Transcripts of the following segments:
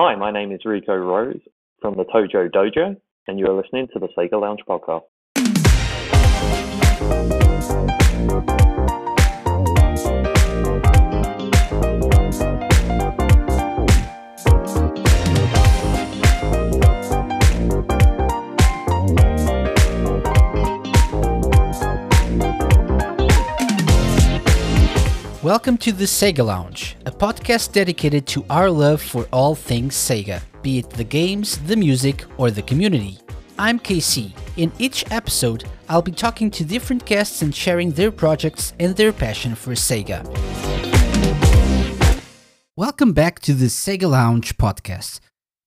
Hi, my name is Riku Rose from the Tojo Dojo, and you are listening to the Sega Lounge podcast. Welcome to the Sega Lounge, a podcast dedicated to our love for all things Sega, be it the games, the music, or the community. I'm KC. In each episode, I'll be talking to different guests and sharing their projects and their passion for Sega. Welcome back to the Sega Lounge podcast.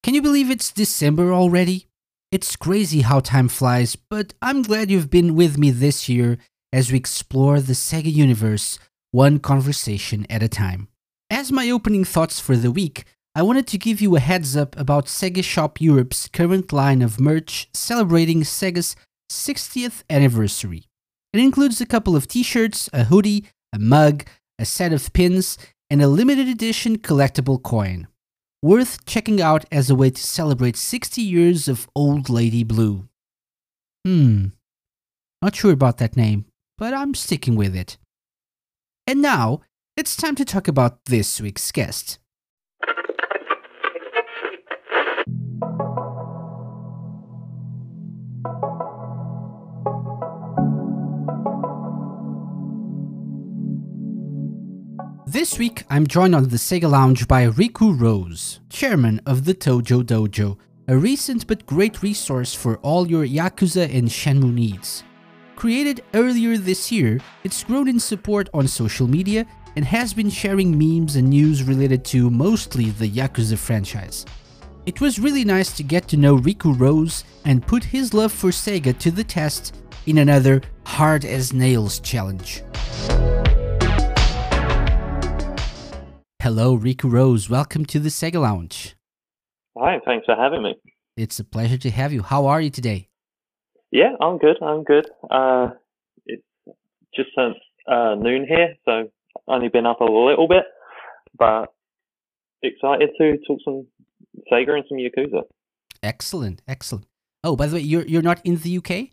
Can you believe it's December already? It's crazy how time flies, but I'm glad you've been with me this year as we explore the Sega universe one conversation at a time. As my opening thoughts for the week, I wanted to give you a heads up about Sega Shop Europe's current line of merch celebrating Sega's 60th anniversary. It includes a couple of t shirts, a hoodie, a mug, a set of pins, and a limited edition collectible coin. Worth checking out as a way to celebrate 60 years of Old Lady Blue. Hmm, not sure about that name, but I'm sticking with it. And now, it's time to talk about this week's guest. This week, I'm joined on the Sega Lounge by Riku Rose, chairman of the Tojo Dojo, a recent but great resource for all your Yakuza and Shenmue needs. Created earlier this year, it's grown in support on social media and has been sharing memes and news related to mostly the Yakuza franchise. It was really nice to get to know Riku Rose and put his love for Sega to the test in another Hard as Nails challenge. Hello, Riku Rose. Welcome to the Sega Lounge. Hi, thanks for having me. It's a pleasure to have you. How are you today? Yeah, I'm good. I'm good. Uh, it's just since uh, noon here, so only been up a little bit, but excited to talk some Sega and some Yakuza. Excellent, excellent. Oh, by the way, you're you're not in the UK?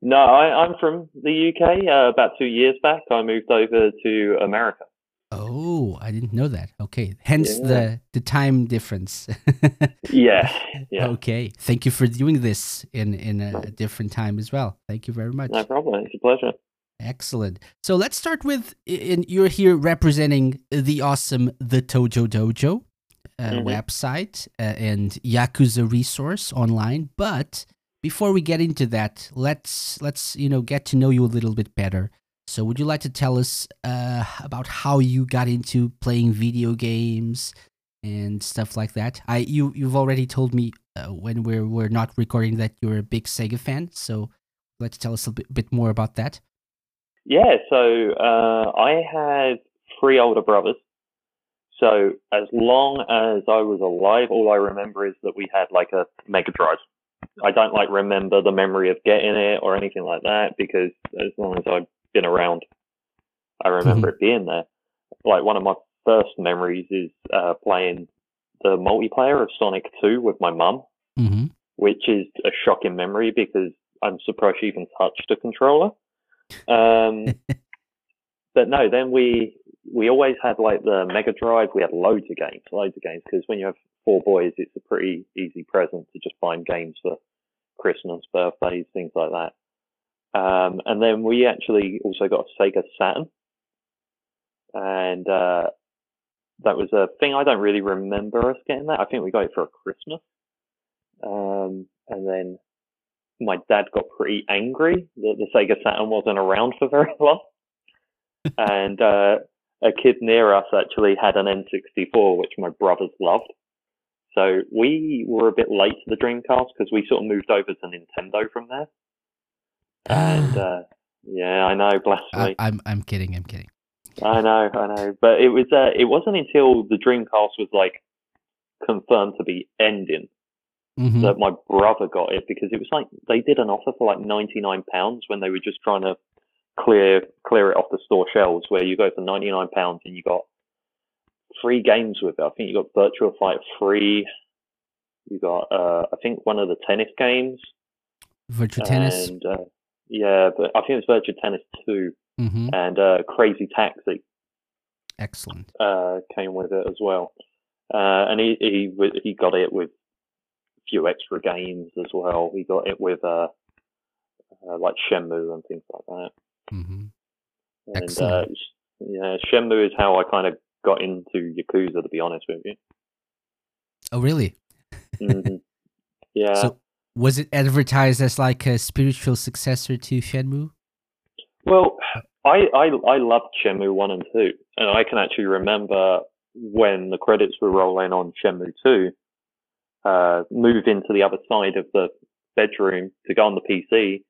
No, I, I'm from the UK. Uh, about two years back, I moved over to America. Oh, I didn't know that. Okay, hence Yeah. the the time difference. Yeah, yeah, Okay, thank you for doing this in in a different time as well. Thank you very much. no problem. It's a pleasure. Excellent. So let's start with in, you're here representing the awesome the Tojo Dojo uh, Mhm. website uh, and Yakuza resource online. But before we get into that, let's let's you know get to know you a little bit better. So would you like to tell us uh, about how you got into playing video games and stuff like that? I you you've already told me uh, when we're we're not recording that you're a big Sega fan. So let's tell us a bit, bit more about that. Yeah, so uh, I had three older brothers. So as long as I was alive, all I remember is that we had like a Mega Drive. I don't like remember the memory of getting it or anything like that because as long as I've been around, I remember it being there. Like one of my first memories is uh, playing the multiplayer of Sonic 2 with my mum, Mm-hmm. which is a shocking memory because I'm surprised she even touched a controller. Um, but no, then we we always had like the Mega Drive. We had loads of games, loads of games. Because when you have four boys, it's a pretty easy present to just find games for Christmas, birthdays, things like that. Um, and then we actually also got a Sega Saturn, and uh, that was a thing I don't really remember us getting that. I think we got it for a Christmas. Um, and then my dad got pretty angry that the Sega Saturn wasn't around for very long. and uh, a kid near us actually had an N64, which my brothers loved. So we were a bit late to the Dreamcast because we sort of moved over to Nintendo from there. And uh, yeah, I know, bless me. I, I'm I'm kidding. I'm kidding. I know, I know, but it was uh, it wasn't until the Dreamcast was like confirmed to be ending Mhm. that my brother got it because it was like they did an offer for like ninety nine pounds when they were just trying to clear clear it off the store shelves where you go for ninety nine pounds and you got three games with it. I think you got Virtua Fighter three. You got uh, I think one of the tennis games. Virtua Tennis. And uh, yeah, but I think it was Virtua Tennis two hmm and uh, Crazy Taxi Excellent. uh, came with it as well. Uh, and he he he got it with a few extra games as well. He got it with uh, uh like Shenmue and things like that. hmm And uh, Excellent. yeah, Shenmue is how I kind of got into Yakuza, to be honest with you. Oh, really? hmm Yeah. So was it advertised as like a spiritual successor to Shenmue? Well, I, I I loved Shenmue one and two, and I can actually remember when the credits were rolling on Shenmue two. Uh, move into the other side of the bedroom to go on the PC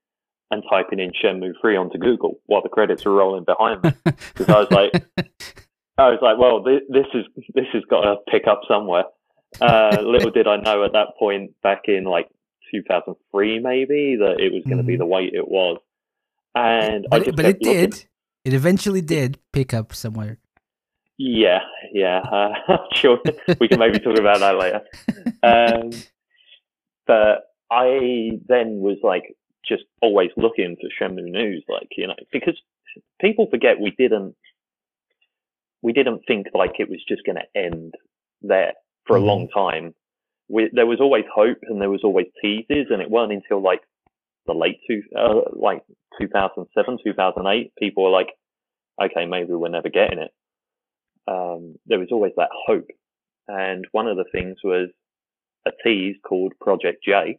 and typing in Shenmue three onto Google while the credits were rolling behind me. Because I was like, I was like, well, this, this is this has got to pick up somewhere. Uh, little did I know at that point, back in like 2003, maybe that it was going to be Mhm. the weight it was. And I but, it, but it looking. did. It eventually did pick up somewhere. Yeah, yeah. Uh, sure, we can maybe talk about that later. Um, but I then was like just always looking for Shenmue news, like you know, because people forget we didn't we didn't think like it was just going to end there for a long time. We, there was always hope and there was always teases, and it wasn't until like the late two, uh, like 2007, 2008, people were like, okay, maybe we're never getting it. Um, there was always that hope. And one of the things was a tease called Project J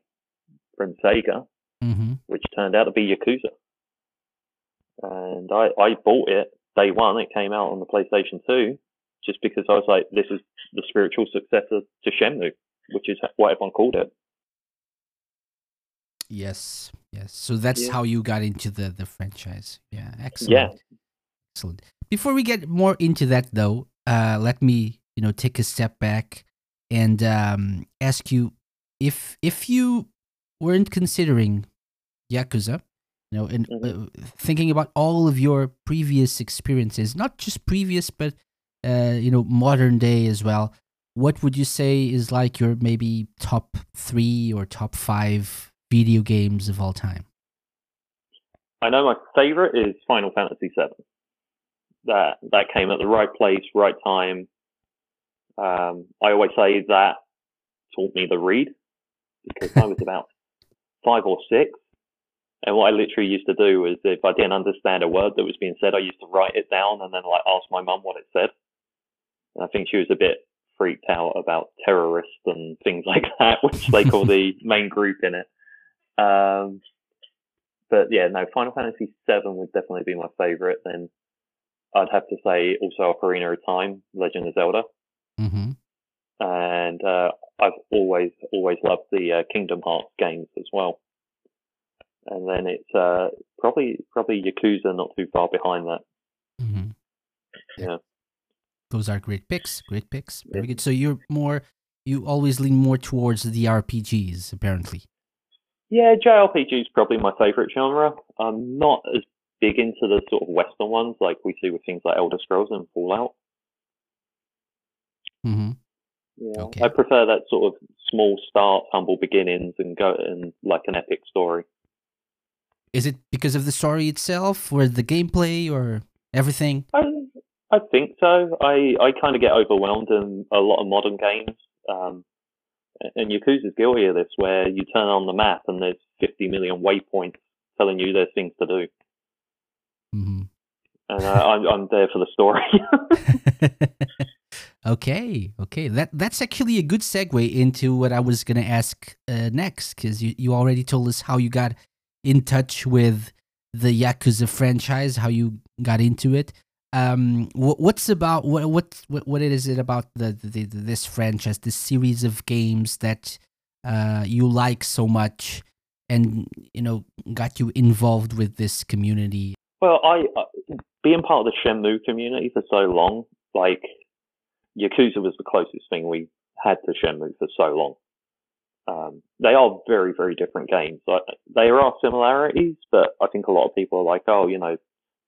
from Sega, hmm which turned out to be Yakuza. And I, I bought it day one. It came out on the PlayStation 2 just because I was like, this is the spiritual successor to Shenmue, which is what everyone called it. Yes, yes. So that's Yeah. how you got into the the franchise. Yeah, excellent. Yeah. Excellent. Before we get more into that, though, uh, let me you know take a step back and um, ask you if if you weren't considering Yakuza, you know, and Mhm. uh, thinking about all of your previous experiences, not just previous, but uh, you know, modern day as well. What would you say is like your maybe top three or top five video games of all time? I know my favorite is Final Fantasy VII. That that came at the right place, right time. Um, I always say that taught me the read because I was about five or six, and what I literally used to do was if I didn't understand a word that was being said, I used to write it down and then like ask my mum what it said. And I think she was a bit freaked out about terrorists and things like that, which they call the main group in it. Um, but yeah, no, Final Fantasy VII would definitely be my favorite. Then I'd have to say also Ocarina of Time, Legend of Zelda, Mm-hmm. and uh, I've always always loved the uh, Kingdom Hearts games as well. And then it's uh, probably probably Yakuza, not too far behind that. Mm-hmm. Yeah. Those are great picks. Great picks. Very good. So you're more, you always lean more towards the RPGs, apparently. Yeah, JRPG is probably my favorite genre. I'm not as big into the sort of Western ones like we see with things like Elder Scrolls and Fallout. Mm-hmm. Yeah, Okay. I prefer that sort of small start, humble beginnings, and go and like an epic story. Is it because of the story itself, or the gameplay, or everything? I I think so. I I kind of get overwhelmed in a lot of modern games. Um, and Yakuza's guilty of this, where you turn on the map and there's 50 million waypoints telling you there's things to do, Mm-hmm. and uh, I'm I'm there for the story. okay, okay. That that's actually a good segue into what I was gonna ask uh, next, because you you already told us how you got in touch with the Yakuza franchise, how you got into it. Um, what, what's about what what what is it about the, the, the this franchise, this series of games that uh you like so much, and you know got you involved with this community? Well, I uh, being part of the Shenmue community for so long, like Yakuza was the closest thing we had to Shenmue for so long. Um, they are very, very different games. Like, there are similarities, but I think a lot of people are like, oh, you know,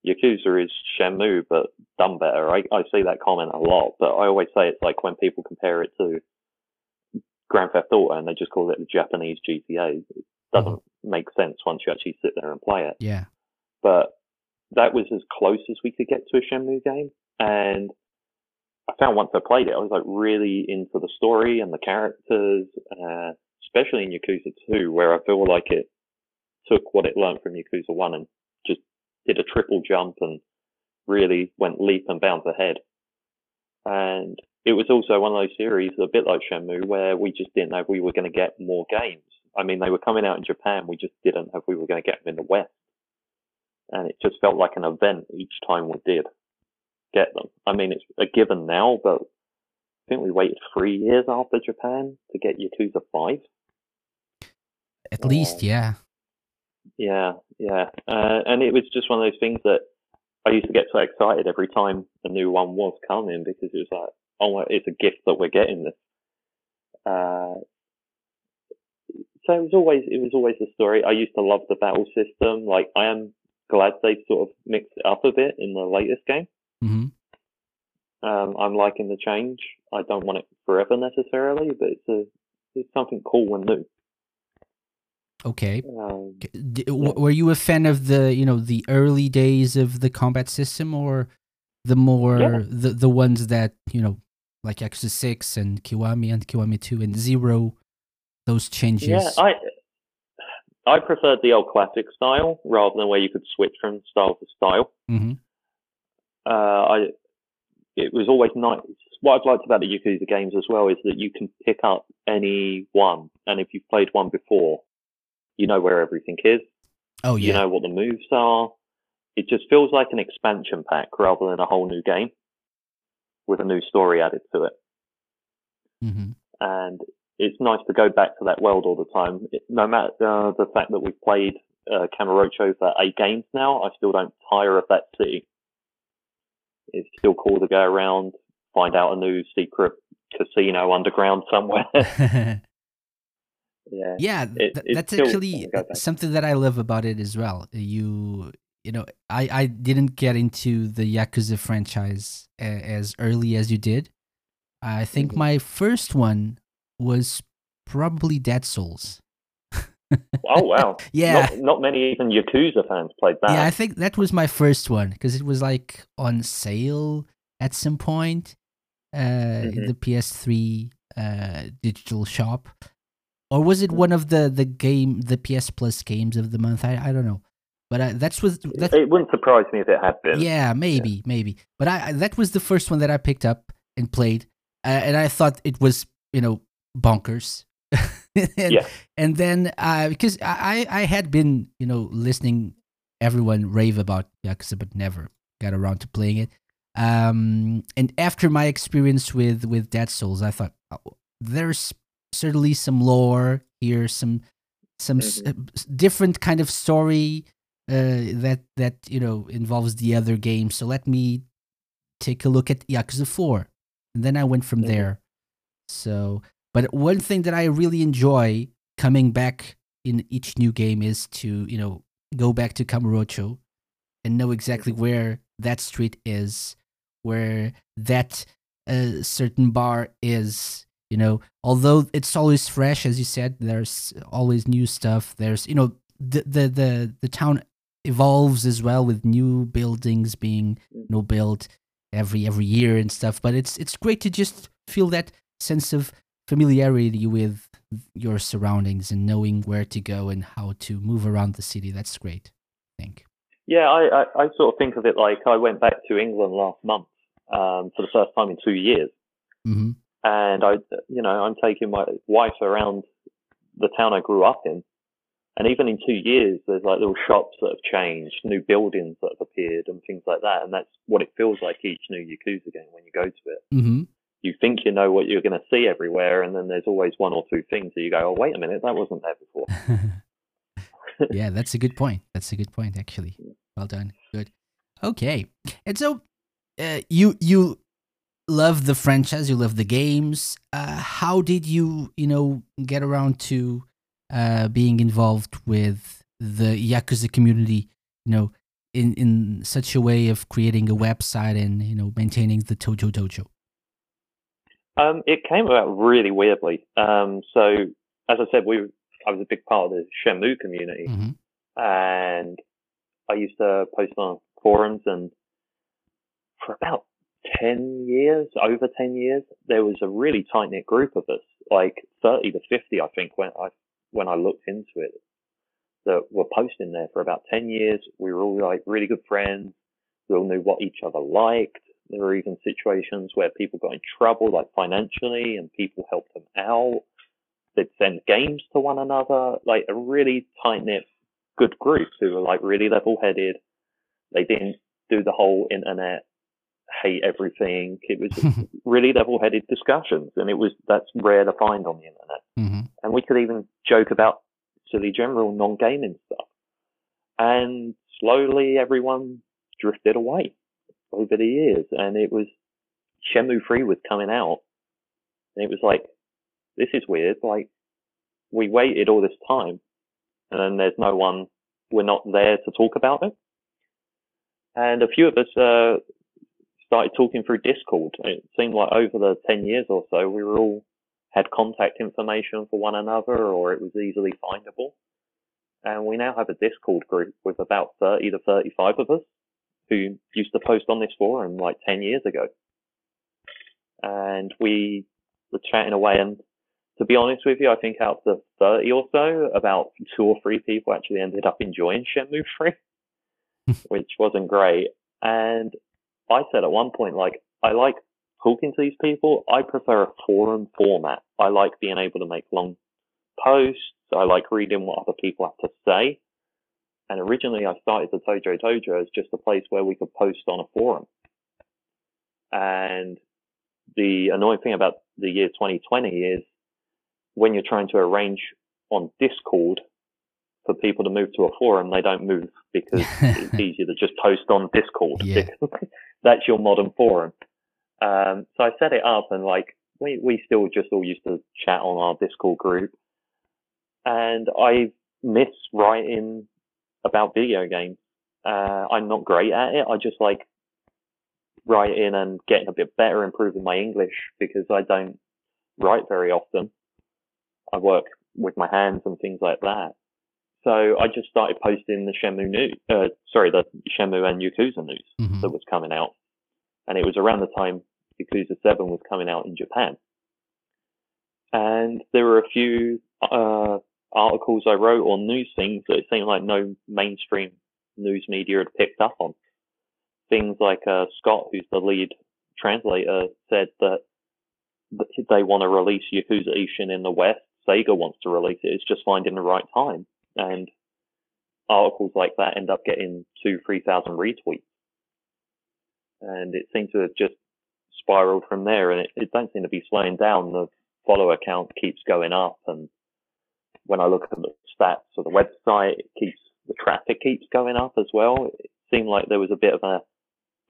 Yakuza is Shenmue, but done better. I, I see that comment a lot, but I always say it's like when people compare it to Grand Theft Auto and they just call it the Japanese GTA. It doesn't mm-hmm. make sense once you actually sit there and play it. Yeah. But that was as close as we could get to a Shenmue game. And I found once I played it, I was like really into the story and the characters, uh, especially in Yakuza 2, where I feel like it took what it learned from Yakuza 1 and did a triple jump and really went leap and bounds ahead. And it was also one of those series, a bit like Shenmue, where we just didn't know if we were going to get more games. I mean, they were coming out in Japan. We just didn't know if we were going to get them in the West. And it just felt like an event each time we did get them. I mean, it's a given now, but I think we waited three years after Japan to get Yakuza 5. At least, um, yeah. Yeah, yeah. Uh, and it was just one of those things that I used to get so excited every time a new one was coming because it was like, oh, it's a gift that we're getting this. Uh, so it was always it was always a story. I used to love the battle system. Like I am glad they sort of mixed it up a bit in the latest game. Mm-hmm. Um, I'm liking the change. I don't want it forever necessarily, but it's a it's something cool and new. Okay. Um, were you a fan of the you know the early days of the combat system, or the more yeah. the the ones that you know like Yakuza Six and Kiwami and Kiwami Two and Zero, those changes? Yeah, I I preferred the old classic style rather than where you could switch from style to style. Mm-hmm. Uh, I it was always nice. What I've liked about the Yakuza games as well is that you can pick up any one, and if you've played one before, you know where everything is. Oh yeah. You know what the moves are. It just feels like an expansion pack rather than a whole new game with a new story added to it. Mm-hmm. And it's nice to go back to that world all the time. It, no matter uh, the fact that we've played uh, Kamurocho for eight games now, I still don't tire of that city. It's still cool to go around, find out a new secret casino underground somewhere. yeah, yeah, it, th- that's actually something that I love about it as well. You, you know, I I didn't get into the Yakuza franchise a- as early as you did. I think mm-hmm. my first one was probably Dead Souls. oh wow! yeah, not, not, many even Yakuza fans played that. Yeah, I think that was my first one because it was like on sale at some point uh, mm-hmm. in the PS3 uh, digital shop, or was it one of the the game the PS Plus games of the month? I I don't know. But I, that's was that's, it wouldn't surprise me if it had been. Yeah, maybe, yeah. maybe. But I that was the first one that I picked up and played, uh, and I thought it was you know bonkers. and, yeah. and then uh, because I I had been you know listening everyone rave about Yakuza, but never got around to playing it. Um, and after my experience with with Dead Souls, I thought oh, there's certainly some lore here, some some mm-hmm. s- different kind of story uh, that that you know involves the other game. So let me take a look at Yakuza Four, and then I went from mm-hmm. there. So but one thing that I really enjoy coming back in each new game is to, you know, go back to Kamurocho and know exactly mm-hmm. where that street is, where that uh, certain bar is. You know, although it's always fresh, as you said, there's always new stuff. There's, you know, the the the, the town evolves as well with new buildings being you know built every every year and stuff. But it's it's great to just feel that sense of familiarity with your surroundings and knowing where to go and how to move around the city. That's great. I think. Yeah, I, I, I sort of think of it like I went back to England last month um, for the first time in two years, mm-hmm. And I, you know, I'm taking my wife around the town I grew up in, and even in two years, there's like little shops that have changed, new buildings that have appeared, and things like that. And that's what it feels like each new Yakuza game when you go to it. Mm-hmm you think you know what you're going to see everywhere, and then there's always one or two things that you go, "Oh, wait a minute, that wasn't there before." yeah, that's a good point. That's a good point, actually. Well done. Good. Okay, and so uh, you you love the franchise, you love the games. Uh, how did you you know get around to uh, being involved with the Yakuza community? You know, in in such a way of creating a website and you know maintaining the Tojo Dojo? Um, it came about really weirdly. Um, so as I said, we I was a big part of the Shenmue community, hmm and I used to post on forums, and for about ten years, over ten years, there was a really tight knit group of us, like thirty to fifty, I think, when I when I looked into it, that were posting there for about ten years. We were all like really good friends. We all knew what each other liked. There were even situations where people got in trouble, like financially, and people helped them out. They'd send games to one another, like a really tight knit, good group who were like really level headed. They didn't do the whole internet hate everything. It was really level headed discussions, and it was that's rare to find on the internet. hmm And we could even joke about silly general non gaming stuff. And slowly everyone drifted away over the years. And it was Shenmue 3 was coming out. And it was like, this is weird. Like, we waited all this time and then there's no one, we're not there to talk about it. And a few of us, uh, started talking through Discord. It seemed like over the 10 years or so, we were all had contact information for one another or it was easily findable. And we now have a Discord group with about 30 to 35 of us who used to post on this forum like 10 years ago. And we were chatting away and to be honest with you, I think out of the 30 or so, about two or three people actually ended up enjoying Shenmue 3, which wasn't great. And I said at one point, like, I like talking to these people. I prefer a forum format. I like being able to make long posts. I like reading what other people have to say. And originally I started the Tojo Dojo as just a place where we could post on a forum. And the annoying thing about the year 2020 is when you're trying to arrange on Discord for people to move to a forum, they don't move because it's easier to just post on Discord. Yeah. That's your modern forum. Um, so I set it up and like we, we still just all used to chat on our Discord group. And I miss writing about video games. Uh, I'm not great at it. I just like writing and getting a bit better, improving my English because I don't write very often. I work with my hands and things like that. So I just started posting the Shenmue news, uh, sorry, the Shenmue and Yakuza news hmm that was coming out. And it was around the time Yakuza 7 was coming out in Japan. And there were a few, uh, articles I wrote or news things that it seemed like no mainstream news media had picked up on. Things like, uh, Scott, who's the lead translator, said that they want to release Yakuza Ishin in the West. Sega wants to release it. It's just finding the right time. And articles like that end up getting two, three thousand retweets. And it seems to have just spiraled from there. And it, it don't seem to be slowing down. The follower count keeps going up. And when I look at the stats of the website, it keeps, the traffic keeps going up as well. It seemed like there was a bit of a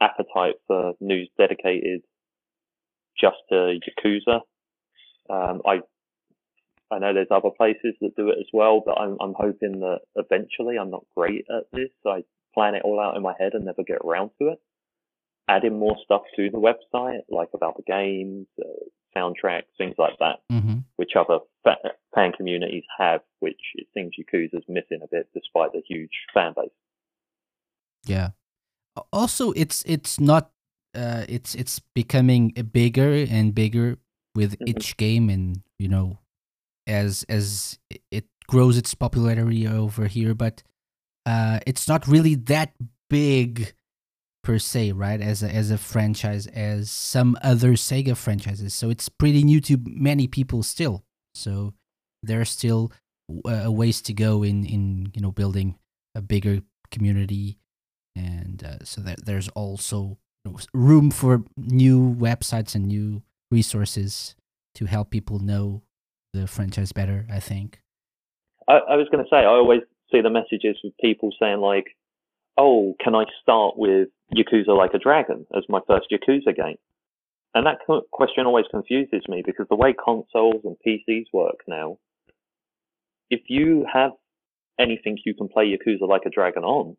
appetite for news dedicated just to Yakuza. Um, I I know there's other places that do it as well, but I'm I'm hoping that eventually I'm not great at this. So I plan it all out in my head and never get around to it. Adding more stuff to the website, like about the games, uh, soundtracks, things like that, hmm which other fa- fan communities have, which it seems Yakuza's missing a bit despite the huge fan base. Yeah. Also, it's it's not uh it's it's becoming bigger and bigger with Mhm. each game, and you know, as as it grows its popularity over here, but uh, it's not really that big per se, right? As a as a franchise, as some other Sega franchises. So it's pretty new to many people still. So there's still uh, a ways to go in in you know building a bigger community and uh, so that there's also room for new websites and new resources to help people know the franchise better i think I, I was going to say, I always see the messages with people saying like, "Oh, can I start with Yakuza Like a Dragon as my first Yakuza game?" And that question always confuses me because the way consoles and PCs work now, if you have anything you can play Yakuza Like a Dragon on,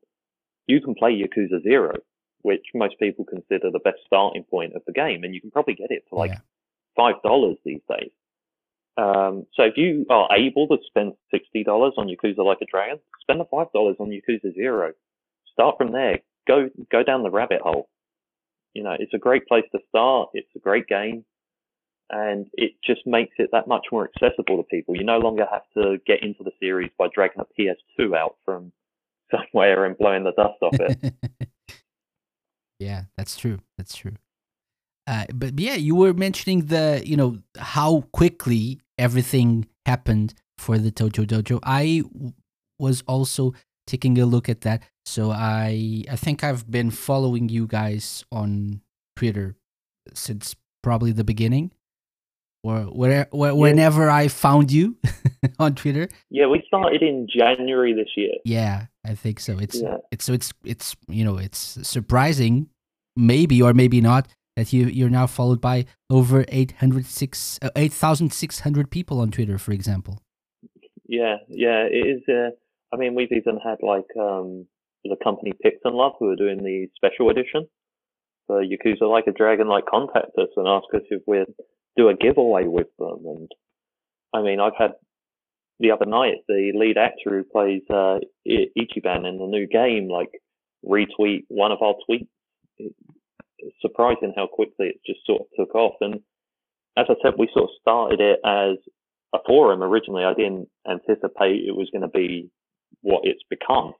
you can play Yakuza Zero, which most people consider the best starting point of the game, and you can probably get it for like Yeah. five dollars these days. Um, so if you are able to spend sixty dollars on Yakuza Like a Dragon, spend the five dollars on Yakuza Zero. Start from there. Go go down the rabbit hole. You know, it's a great place to start. It's a great game, and it just makes it that much more accessible to people. You no longer have to get into the series by dragging a PS2 out from somewhere and blowing the dust off it. yeah, that's true. That's true. Uh, but yeah, you were mentioning the you know how quickly everything happened for the Tojo Dojo. I w- was also taking a look at that. So I I think I've been following you guys on Twitter since probably the beginning, or where, where, whenever I found you on Twitter. Yeah, we started in January this year. Yeah, I think so. It's Yeah. it's so it's it's you know it's surprising, maybe or maybe not that you you're now followed by over 806 uh, 8,600 people on Twitter, for example. Yeah, yeah, it is. Uh, I mean, we've even had like um, the company Pix'n Love who are doing the special edition for Yakuza Like a Dragon, like contact us and ask us if we'd do a giveaway with them. And I mean, I've had the other night the lead actor who plays uh, Ichiban in the new game like retweet one of our tweets. Surprising how quickly it just sort of took off. And as I said, we sort of started it as a forum originally. I didn't anticipate it was going to be what it's become,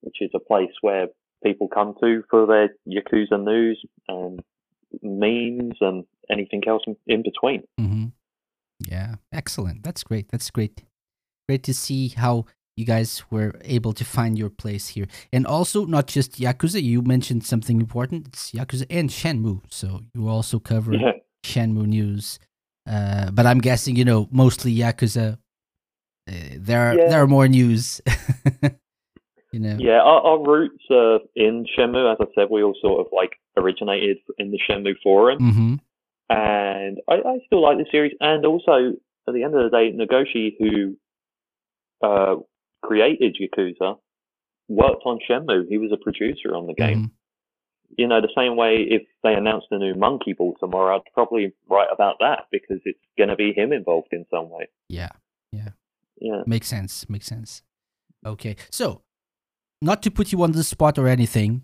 which is a place where people come to for their Yakuza news and memes and anything else in, between. hmm Yeah, excellent. That's great. That's great. Great to see how you guys were able to find your place here, and also not just Yakuza. You mentioned something important. It's Yakuza and Shenmue, so you also cover Yeah. Shenmue news. Uh, but I'm guessing you know mostly Yakuza. Uh, there are Yeah. there are more news. you know. Yeah, our, our roots are in Shenmue. As I said, we all sort of like originated in the Shenmue forum. Mm-hmm. and I, I still like the series. And also, at the end of the day, Nagoshi, who uh, created Yakuza, worked on Shenmue. He was a producer on the game. Mm-hmm. You know, the same way if they announced a new Monkey Ball tomorrow, I'd probably write about that because it's going to be him involved in some way. Yeah. Yeah. Yeah. Makes sense. Makes sense. Okay. So, not to put you on the spot or anything,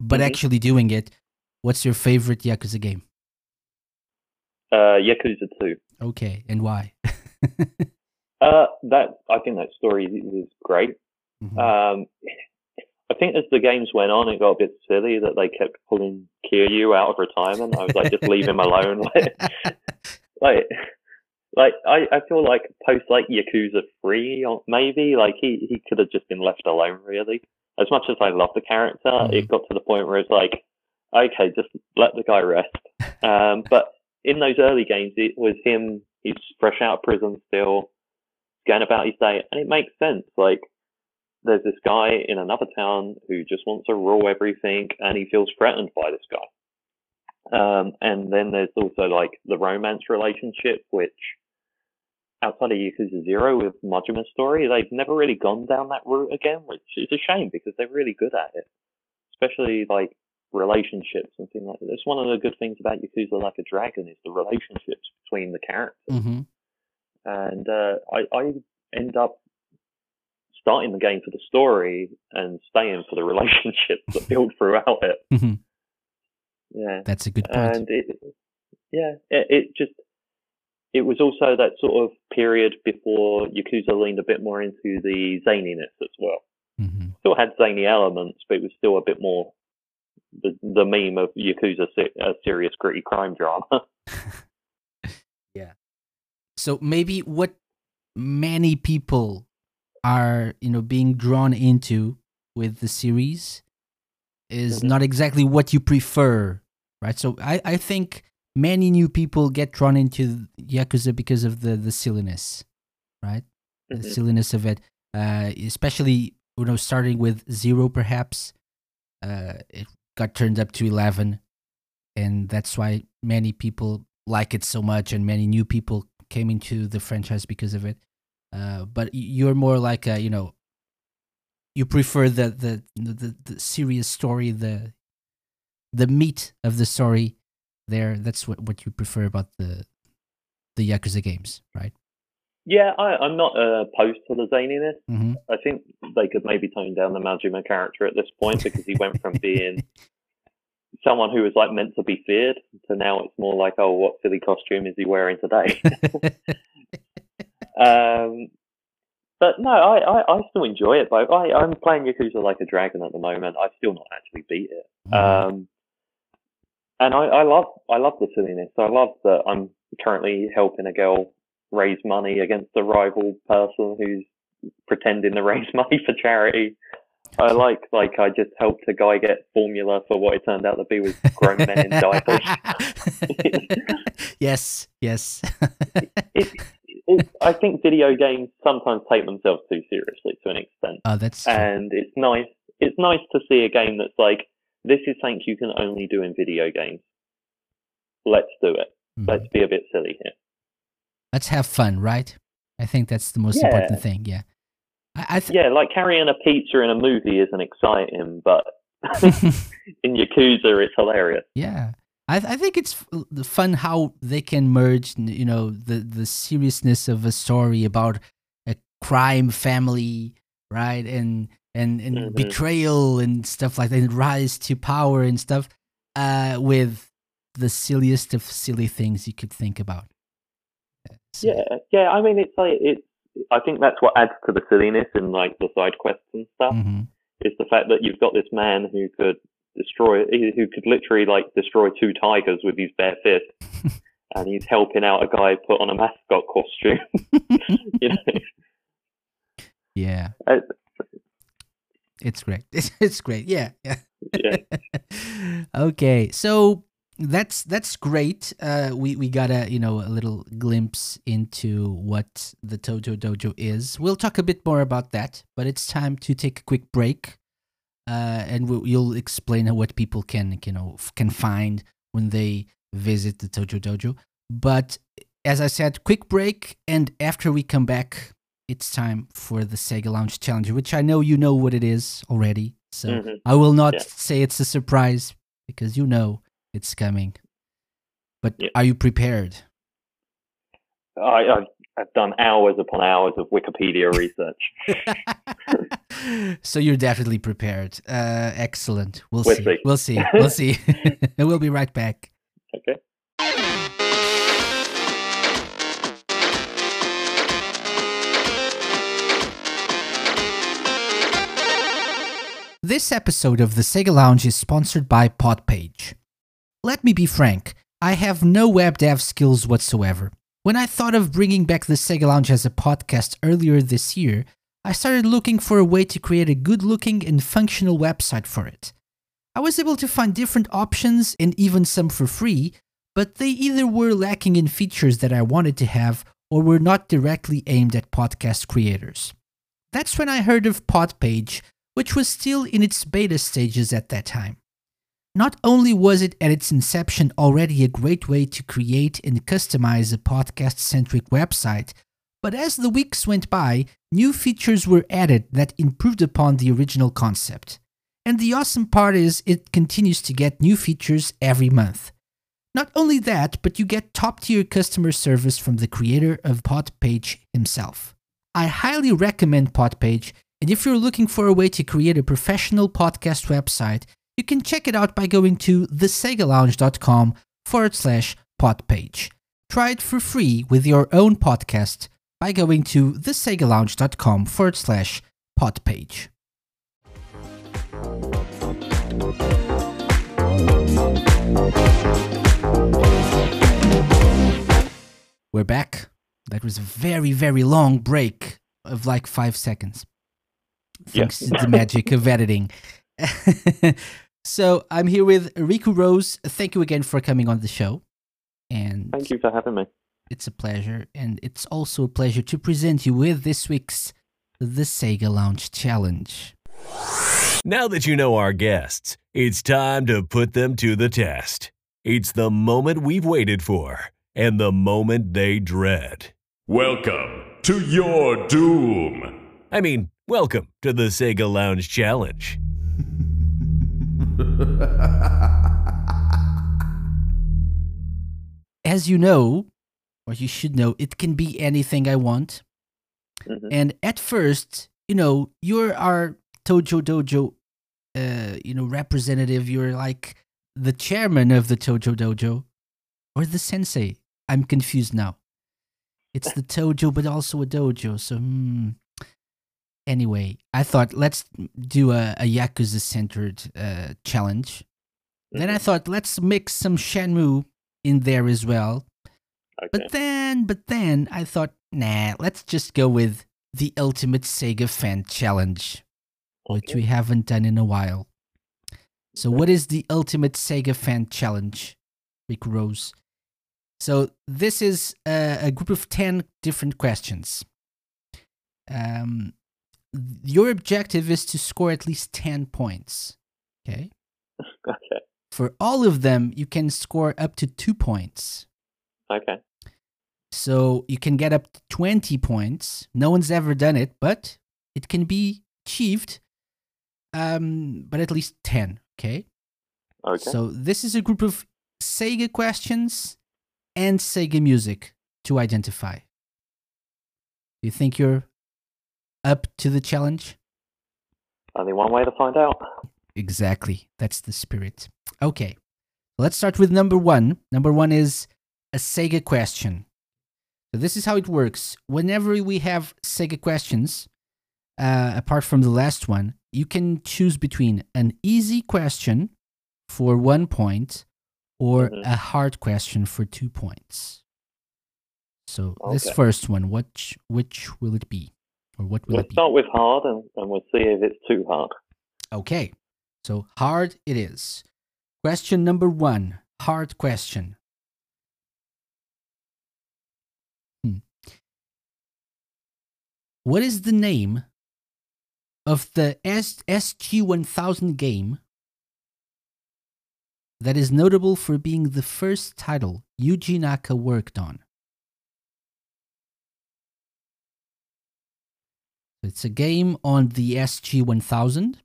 but Mhm. actually doing it, what's your favorite Yakuza game? Uh, Yakuza 2. Okay. And why? Uh, that I think that story is great. Mhm. Um, I think as the games went on, it got a bit silly that they kept pulling Kiryu out of retirement. I was like, just leave him alone. Like, like, I, I feel like post like Yakuza three or maybe like he he could have just been left alone. Really, as much as I love the character, it got to the point where it's like, okay, just let the guy rest. Um, but in those early games, it was him. He's fresh out of prison still, going about his day, and it makes sense. Like there's this guy in another town who just wants to rule everything and he feels threatened by this guy. Um, and then there's also like the romance relationship, which outside of Yakuza Zero with Majima's story, they've never really gone down that route again, which is a shame because they're really good at it. Especially like relationships and things like that. That's one of the good things about Yakuza Like a Dragon is the relationships between the characters hmm and uh, I, I end up starting the game for the story and staying for the relationships that build throughout it. hmm Yeah, That's a good point. and it, yeah, it, it just it was also that sort of period before Yakuza leaned a bit more into the zaniness as well. hmm Still had zany elements, but it was still a bit more the the meme of Yakuza a serious gritty crime drama. So maybe what many people are, you know, being drawn into with the series is not exactly what you prefer, right? So I, I think many new people get drawn into Yakuza because of the the silliness, right? The Mhm. silliness of it, uh, especially you know, starting with zero, perhaps. Uh, it got turned up to eleven, and that's why many people like it so much, and many new people came into the franchise because of it. Uh, but you're more like a, you know, you prefer the the, the the serious story, the the meat of the story. There, that's what what you prefer about the the Yakuza games, right? Yeah, I, I'm not uh, opposed to the zaniness. hmm I think they could maybe tone down the Majima character at this point because he went from being someone who was like meant to be feared so now it's more like, oh, what silly costume is he wearing today? um, but no, I, I, I still enjoy it. But I, I'm playing Yakuza Like a Dragon at the moment. I've still not actually beat it. Mhm. Um, and I, I love I love the silliness. I love that I'm currently helping a girl raise money against a rival person who's pretending to raise money for charity. I like like I just helped a guy get formula for what it turned out to be was grown men in diapers. yes, yes. It, it, I think video games sometimes take themselves too seriously to an extent, oh, that's true. and it's nice. It's nice to see a game that's like this is something you can only do in video games. Let's do it. Mhm. Let's be a bit silly here. Let's have fun, right? I think that's the most Yeah. important thing. Yeah. I, th- Yeah, like carrying a pizza in a movie isn't exciting, but in Yakuza it's hilarious. Yeah, I, I think it's f- the fun how they can merge, you know, the the seriousness of a story about a crime family, right, and and and Mhm. betrayal and stuff like that, and rise to power and stuff, uh, with the silliest of silly things you could think about. So- Yeah, yeah. I mean, it's like it's. I think that's what adds to the silliness in like the side quests and stuff. Mhm. Is the fact that you've got this man who could destroy, who could literally like destroy two tigers with his bare fist, and he's helping out a guy put on a mascot costume. you know, yeah, Uh, it's great. It's, it's great. Yeah, yeah. yeah. okay, so that's that's great. Uh, we we got a you know a little glimpse into what the Tojo Dojo is. We'll talk a bit more about that, but it's time to take a quick break, uh, and we'll, you'll explain what people can you know can find when they visit the Tojo Dojo. But as I said, quick break, and after we come back, it's time for the Sega Lounge Challenger, which I know you know what it is already. So Mhm. I will not Yeah. say it's a surprise because you know it's coming. But Yeah. are you prepared? I, I've, I've done hours upon hours of Wikipedia research. so you're definitely prepared. Uh, excellent. We'll, We'll see. see. We'll see. We'll see. we'll be right back. Okay. This episode of the Sega Lounge is sponsored by Podpage. Let me be frank, I have no web dev skills whatsoever. When I thought of bringing back the Sega Lounge as a podcast earlier this year, I started looking for a way to create a good looking and functional website for it. I was able to find different options and even some for free, but they either were lacking in features that I wanted to have or were not directly aimed at podcast creators. That's when I heard of Podpage, which was still in its beta stages at that time. Not only was it at its inception already a great way to create and customize a podcast centric website, but as the weeks went by, new features were added that improved upon the original concept. And the awesome part is it continues to get new features every month. Not only that, but you get top tier customer service from the creator of Podpage himself. I highly recommend Podpage, and if you're looking for a way to create a professional podcast website, you can check it out by going to thesegalounge.com forward slash podpage. Try it for free with your own podcast by going to thesegalounge.com forward slash podpage. We're back. That was a very, very long break of like five seconds. Thanks to the magic of editing. so I'm here with Riku Rose. Thank you again for coming on the show. And Thank you for having me. it's a pleasure. And it's also a pleasure to present you with this week's The Sega Lounge Challenge. Now that you know our guests, it's time to put them to the test. It's the moment we've waited for and the moment they dread. Welcome to your doom. I mean, Welcome to the Sega Lounge Challenge. As you know, or you should know, it can be anything I want. Mhm. And at first, you know, you're our Tojo Dojo, uh, you know, representative. You're like the chairman of the Tojo Dojo, or the sensei. I'm confused now. It's the Tojo, but also a dojo. So, hmm. Anyway, I thought let's do a, a Yakuza centered uh, challenge. Then I Mhm. thought let's mix some Shenmue in there as well. Okay. But then, but then I thought, nah, let's just go with the Ultimate Sega Fan Challenge, which we haven't done in a while. So, what is the Ultimate Sega Fan Challenge, Riku Rose? So, this is a, a group of 10 different questions. Um, your objective is to score at least 10 points. Okay. okay. For all of them, you can score up to two points. Okay. So you can get up to 20 points. No one's ever done it, but it can be achieved. Um, but at least 10, okay? Okay. So this is a group of Sega questions and Sega music to identify. Do you think you're up to the challenge? Only one way to find out. Exactly. That's the spirit. Okay. Let's start with number one. Number one is a Sega question. So this is how it works. Whenever we have Sega questions, uh, apart from the last one, you can choose between an easy question for one point or Mhm. a hard question for two points. So this first one, which which will it be, or what will We'll start with hard and, and we'll see if it's too hard. Okay, so hard it is. Question number one hard question. Hmm. What is the name of the S- SG1000 game that is notable for being the first title Yuji Naka worked on? It's a game on the SG1000,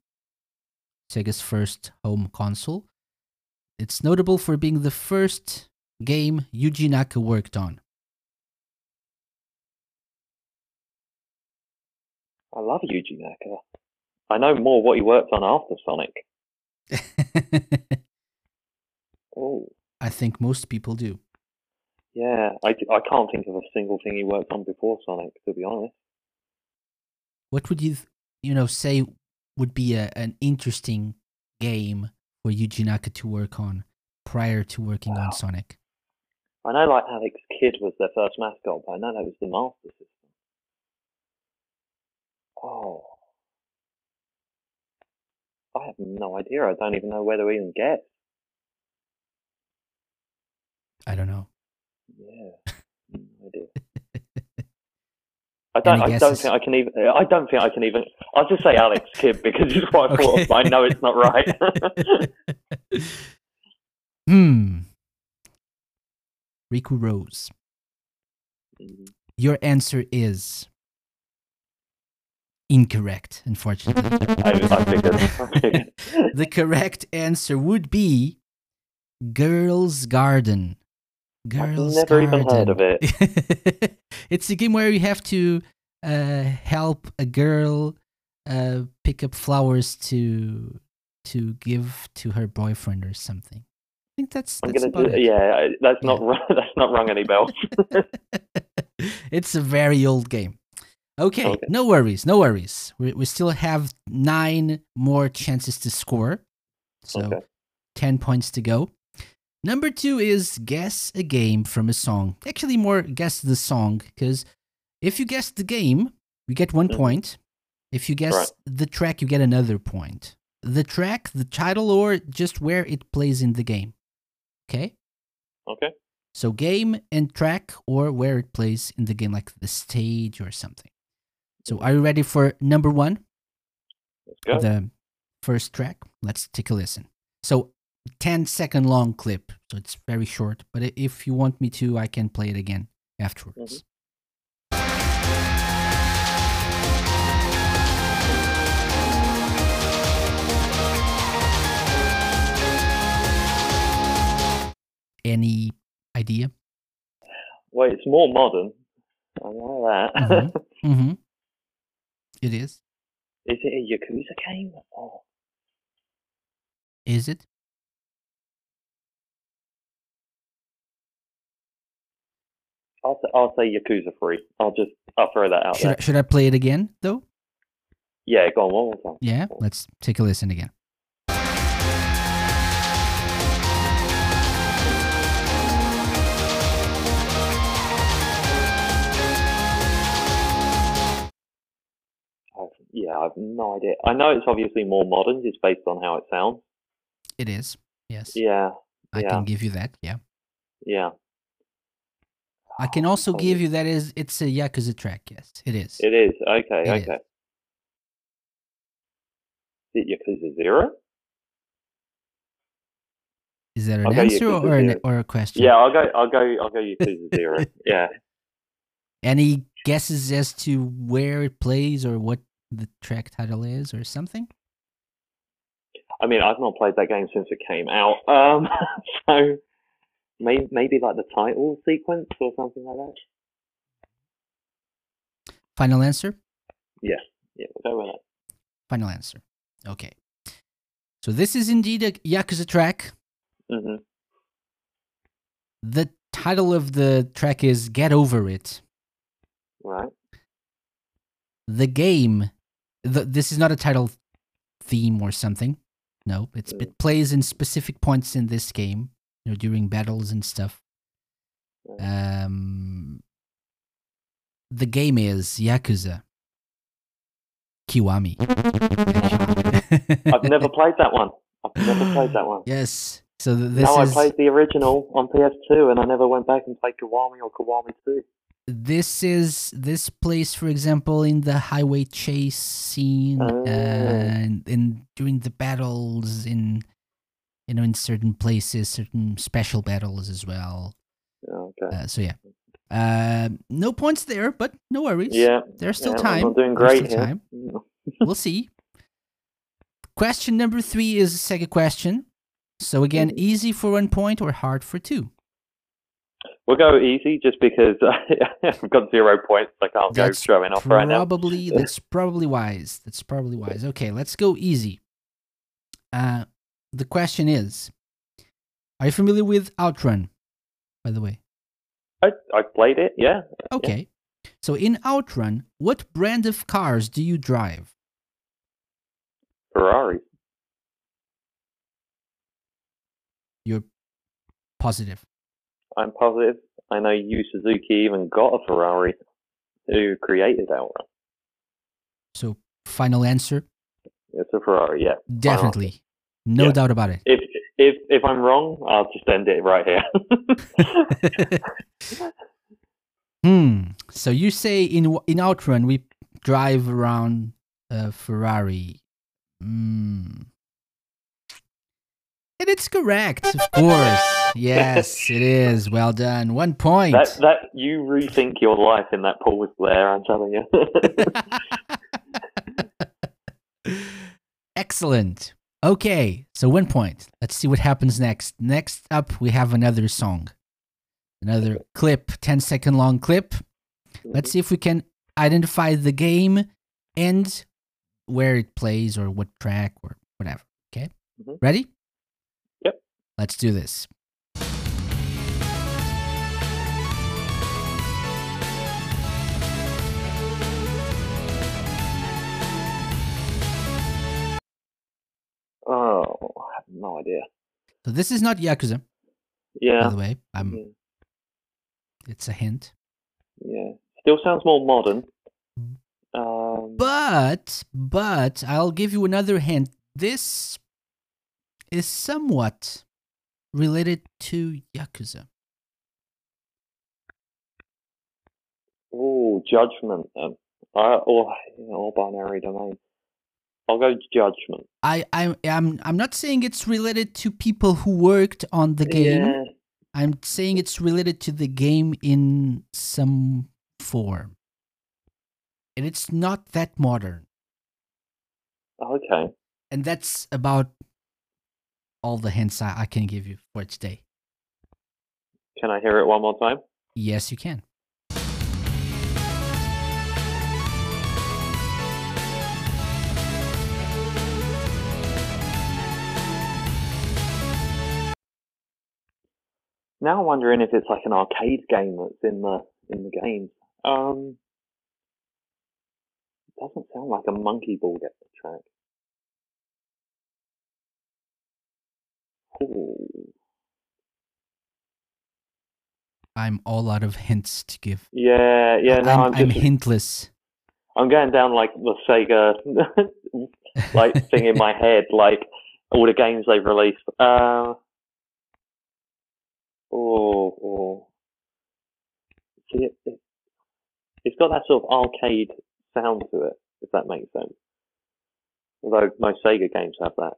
Sega's first home console. It's notable for being the first game Yuji Naka worked on. I love Yuji Naka. I know more what he worked on after Sonic. Oh, I think most people do. yeah. I, I can't think of a single thing he worked on before Sonic, to be honest. What would you, you know, say would be a, an interesting game for Yuji Naka to work on prior to working Wow. on Sonic? I know, like, Alex Kidd was their first mascot, but I know that was the Master System. Oh. I have no idea. I don't even know where to even guess. I don't know. Yeah, no idea. I don't. I don't think I can even. I don't think I can even. I'll just say Alex Kidd because it's what I thought. Of, I know it's not right. hmm. Riku Rose. Your answer is incorrect, unfortunately. I, I figured. I figured. the correct answer would be Girls Garden. Girls never Garden. even heard of it. it's a game where you have to uh, help a girl uh, pick up flowers to to give to her boyfriend or something. I think that's I'm gonna do. Yeah, I- that's not. rung- That's not rung any bells. it's a very old game. Okay, Okay. no worries, no worries. We, we still have nine more chances to score. So Okay. 10 points to go. Number two is guess a game from a song. Actually, more guess the song, because if you guess the game, you get one Mhm. point. If you guess Right. the track, you get another point. The track, the title, or just where it plays in the game. Okay? Okay. So game and track or where it plays in the game, like the stage or something. So are you ready for number one? Let's go. The first track. Let's take a listen. So 10 second long clip. So it's very short. But if you want me to, I can play it again afterwards. Mm-hmm. Any idea? Well, it's more modern. I like that. Mm-hmm. mm-hmm. It is. Is it a Yakuza game? Oh. Is it? I'll, say- I'll say Yakuza 3. I'll just, I'll throw that out Should there. I, should I play it again though? Yeah, go on, one more time. Yeah. Let's take a listen again. Yeah, I've no idea. I know it's obviously more modern just based on how it sounds. It is. Yes. Yeah, I yeah. can give you that. Yeah. yeah. I can also Oh, give you that is it's a Yakuza track. Yes, it is. It is. Okay, It okay. Is it Yakuza 0? Is that an I'll answer or an, or a question? Yeah, I'll go, I'll go, I'll go Yakuza 0. yeah. Any guesses as to where it plays or what the track title is or something? I mean, I've not played that game since it came out. Um, so maybe, maybe like the title sequence or something like that. Final answer? Yeah, we'll go with that. Final answer. Okay. So this is indeed a Yakuza track. hmm The title of the track is Get Over It. Right. The game, the, this is not a title theme or something. No, it's, Mm. it plays in specific points in this game, you know, during battles and stuff. Um, the game is Yakuza Kiwami. I've never played that one. I've never played that one. Yes. So th- this no, is I played the original on PS2 and I never went back and played Kiwami or Kiwami 2. this is this plays, for example, in the highway chase scene Oh. and in during the battles in you know in certain places, certain special battles as well. Okay. Uh, so yeah, uh, no points there, but no worries. yeah. there's still yeah, time. I'm doing great still here. time. Mm. we'll see. Question number three is a second question. So again, Mhm. easy for one point or hard for two. We'll go easy just because I've got zero points. Like I can't go That's showing off right now. Probably that's probably wise. That's probably wise. Okay, let's go easy. Uh, the question is, are you familiar with Outrun? By the way, I, I played it, yeah. okay. So in Outrun, what brand of cars do you drive? Ferrari. You're positive. I'm positive. I know Yu Suzuki even got a Ferrari who created Outrun. So final answer, It's a Ferrari, yeah. definitely, no Yeah. doubt about it. If if if I'm wrong, I'll just end it right here. hmm. So you say in in Outrun we drive around a Ferrari. Hmm. And it's correct, of course. Yes, it is. Well done. One point. that that you rethink your life in that pause there. I'm telling you. Excellent. Okay, so one point. Let's see what happens next. Next up, we have another song, another clip, 10 second long clip. Let's see if we can identify the game and where it plays or what track or whatever. Okay, Mhm. ready? Yep. Let's do this. Oh, I have no idea. So this is not Yakuza, Yeah. by the way. Um, yeah, it's a hint. yeah. Still sounds more modern. Mm. Um, But but I'll give you another hint. This is somewhat related to Yakuza. oh, Judgment. Um, or or binary domain. I'll go Judgment. I I am I'm not saying it's related to people who worked on the game. Yeah. I'm saying it's related to the game in some form. And it's not that modern. Okay. And that's about all the hints I, I can give you for today. Can I hear it one more time? Yes, you can. Now I'm wondering if it's like an arcade game that's in the in the game. Um, it doesn't sound like a monkey ball get the track. Ooh. I'm all out of hints to give. Yeah, yeah. No, I'm, I'm, I'm hintless. I'm going down like the Sega like thing in my head, like all the games they've released. Uh, oh, oh. See, it, it, it's got that sort of arcade sound to it, if that makes sense. Although most Sega games have that.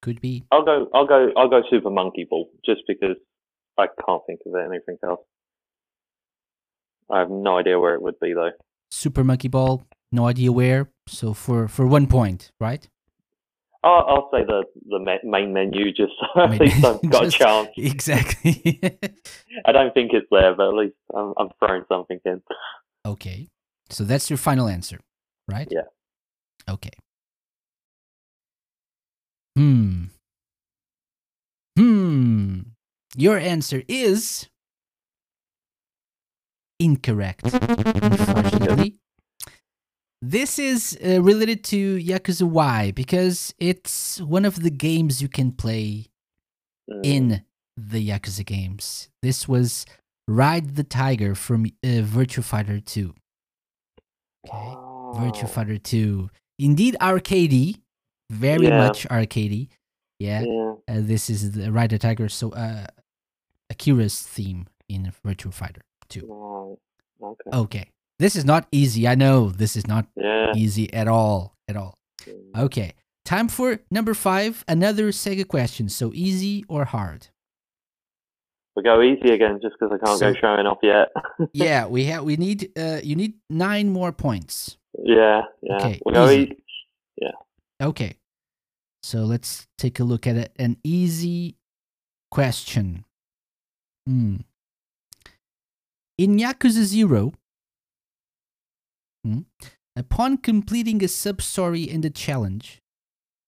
Could be. I'll go, I'll go, I'll go Super Monkey Ball, just because I can't think of anything else. I have no idea where it would be though. Super Monkey Ball, no idea where. So for, for one point, right? I'll, I'll say the the main menu, just so at least I've got just- a chance. Exactly. I don't think it's there, but at least I'm, I'm throwing something in. okay. So that's your final answer, right? Yeah. Okay. Hmm. Hmm. Your answer is incorrect, unfortunately. This is uh, related to Yakuza Y because it's one of the games you can play Mm. in the Yakuza games. This was Ride the Tiger from uh, Virtua Fighter 2. Okay. Virtua Oh. Fighter 2. Indeed, arcadey. Very Yeah. much arcadey. Yeah. Yeah. Uh, this is the Ride the Tiger. So, uh, Akira's theme in Virtua Fighter 2. Right. Okay. Okay. This is not easy. I know this is not Yeah. easy at all. At all. Okay. Time for number five. Another Sega question. So, easy or hard? We'll go easy again, just because I can't So- go showing off yet. yeah, we have. We need. Uh, you need nine more points. yeah. Yeah. Okay, We'll go easy. easy. Okay. So let's take a look at it. An easy question. Hmm. In Yakuza Zero, hmm, upon completing a sub story in the challenge,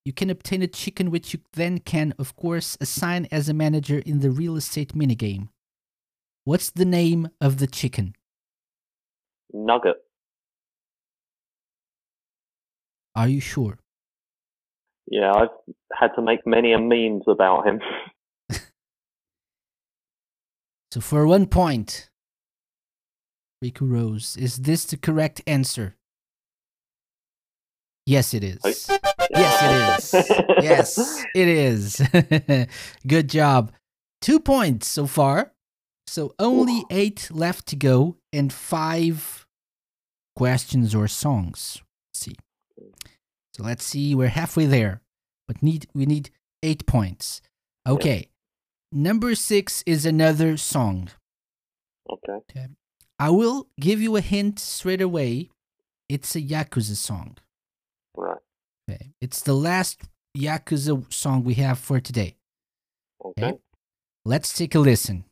you can obtain a chicken which you then can, of course, assign as a manager in the real estate minigame. What's the name of the chicken? Nugget. Are you sure? Yeah, I've had to make many a memes about him. So for one point, Riku Rose, is this the correct answer? Yes, it is. Yes, it is. yes, it is. Good job. Two points so far. So only eight left to go and five questions or songs. Let's see. So let's see. We're halfway there, but need we need eight points. Okay. Number six is another song. Okay. I will give you a hint straight away. It's a Yakuza song. Right. Okay. It's the last Yakuza song we have for today. Okay. Okay. Let's take a listen.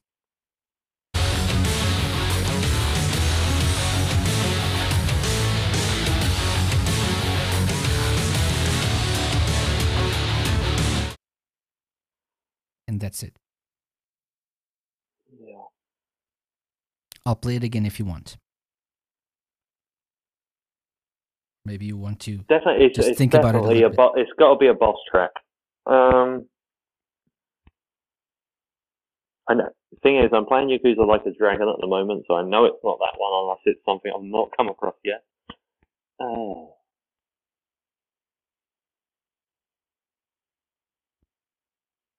And that's it. I'll play it again if you want. Maybe you want to. Definitely, it's, Just it's think about it a a, bo- It's got to be a boss track. Um, I know. The thing is, I'm playing Yakuza Like a Dragon at the moment, so I know it's not that one unless it's something I've not come across yet. Uh,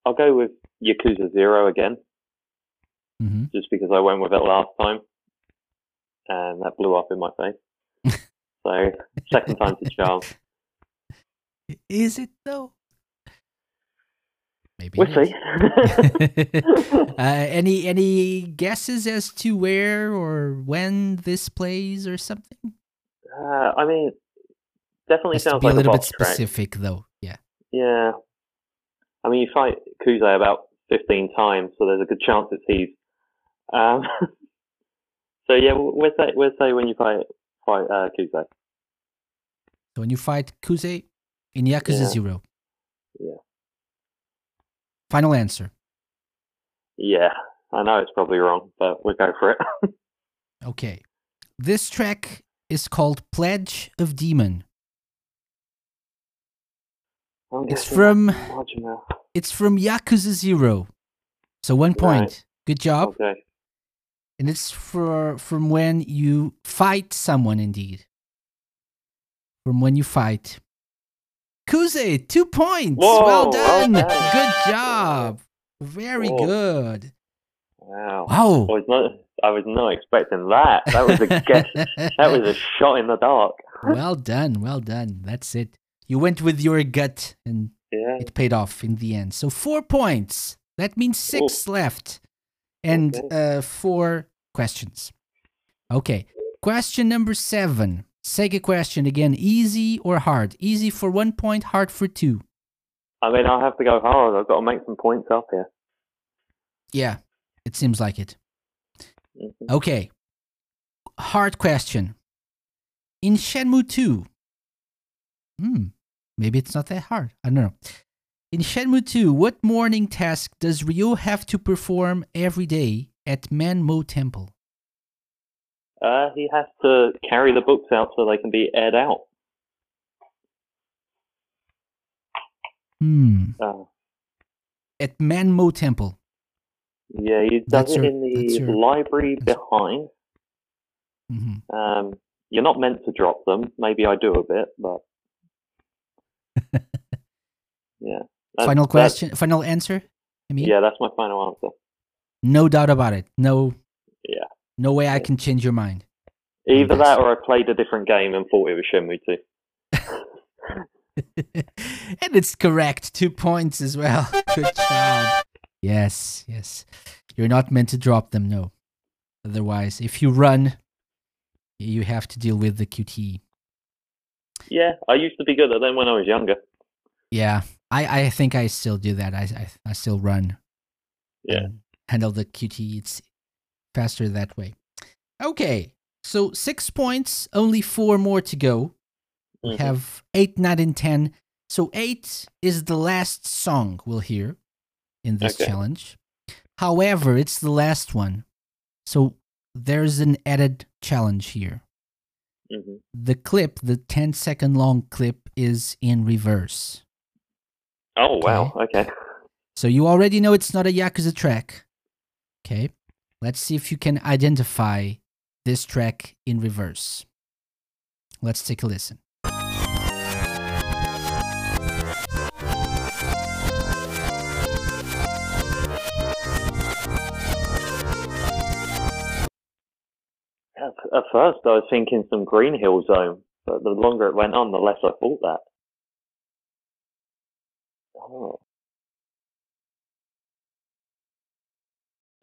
I'll go with Yakuza Zero again, hmm just because I went with it last time, and that blew up in my face. so second time's a charm. Is it though? Maybe. We'll see. uh, any any guesses as to where or when this plays or something? Uh, I mean, definitely Has to sounds be like a little bit boss track. specific though. Yeah. Yeah. I mean, you fight Kuze about 15 times, so there's a good chance it's he's. Um, so yeah, say we'll say when you fight fight uh, Kuze. So when you fight Kuze in Yakuza Yeah. Zero. Yeah. Final answer. Yeah, I know it's probably wrong, but we'll go for it. Okay. This track is called Pledge of Demon. It's from it's from Yakuza Zero. So one point. Right. Good job. Okay. And it's for from when you fight someone indeed. From when you fight. Kuze, two points. Whoa, well done. Good job. Very Whoa. good. Wow. Wow. I was not. I was not expecting that. That was a guess. that was a shot in the dark. well done. Well done. That's it. You went with your gut and Yeah. it paid off in the end. So four points. That means six left. And uh, four questions. Okay. Question number seven. Sega question again. Easy or hard? Easy for one point, hard for two. I mean, I have to go hard. I've got to make some points up here. Yeah, it seems like it. Mhm. Okay. Hard question. In Shenmue 2, hmm, maybe it's not that hard. I don't know. In Shenmue 2, what morning task does Ryo have to perform every day at Man Mo Temple? Uh, he has to carry the books out so they can be aired out. Hmm. Uh, At Man Mo Temple. yeah, he does That's it your- in the your- library behind. hmm Um, you're not meant to drop them. Maybe I do a bit, but yeah. That's- Final question, final answer? I mean, Yeah, that's my final answer. No doubt about it. No, Yeah. no way I can change your mind. Either that or I played a different game and thought it was Shenmue 2. and it's correct. Two points as well. Good job. Yes, yes. You're not meant to drop them, no. Otherwise, if you run, you have to deal with the QT. Yeah, I used to be good at them when I was younger. Yeah, I, I think I still do that. I, I, I still run. Yeah. and Handle the QT. It's faster that way. Okay, so six points, only four more to go. We Mhm. have eight, nine, and ten. So eight is the last song we'll hear in this Okay. challenge. However, it's the last one. So there's an added challenge here. Mhm. The clip, the 10 second long clip, is in reverse. Oh, wow. Okay. So you already know it's not a Yakuza track. Okay. Let's see if you can identify this track in reverse. Let's take a listen. At, first, I was thinking some Green Hill Zone, but the longer it went on, the less I thought that. Oh.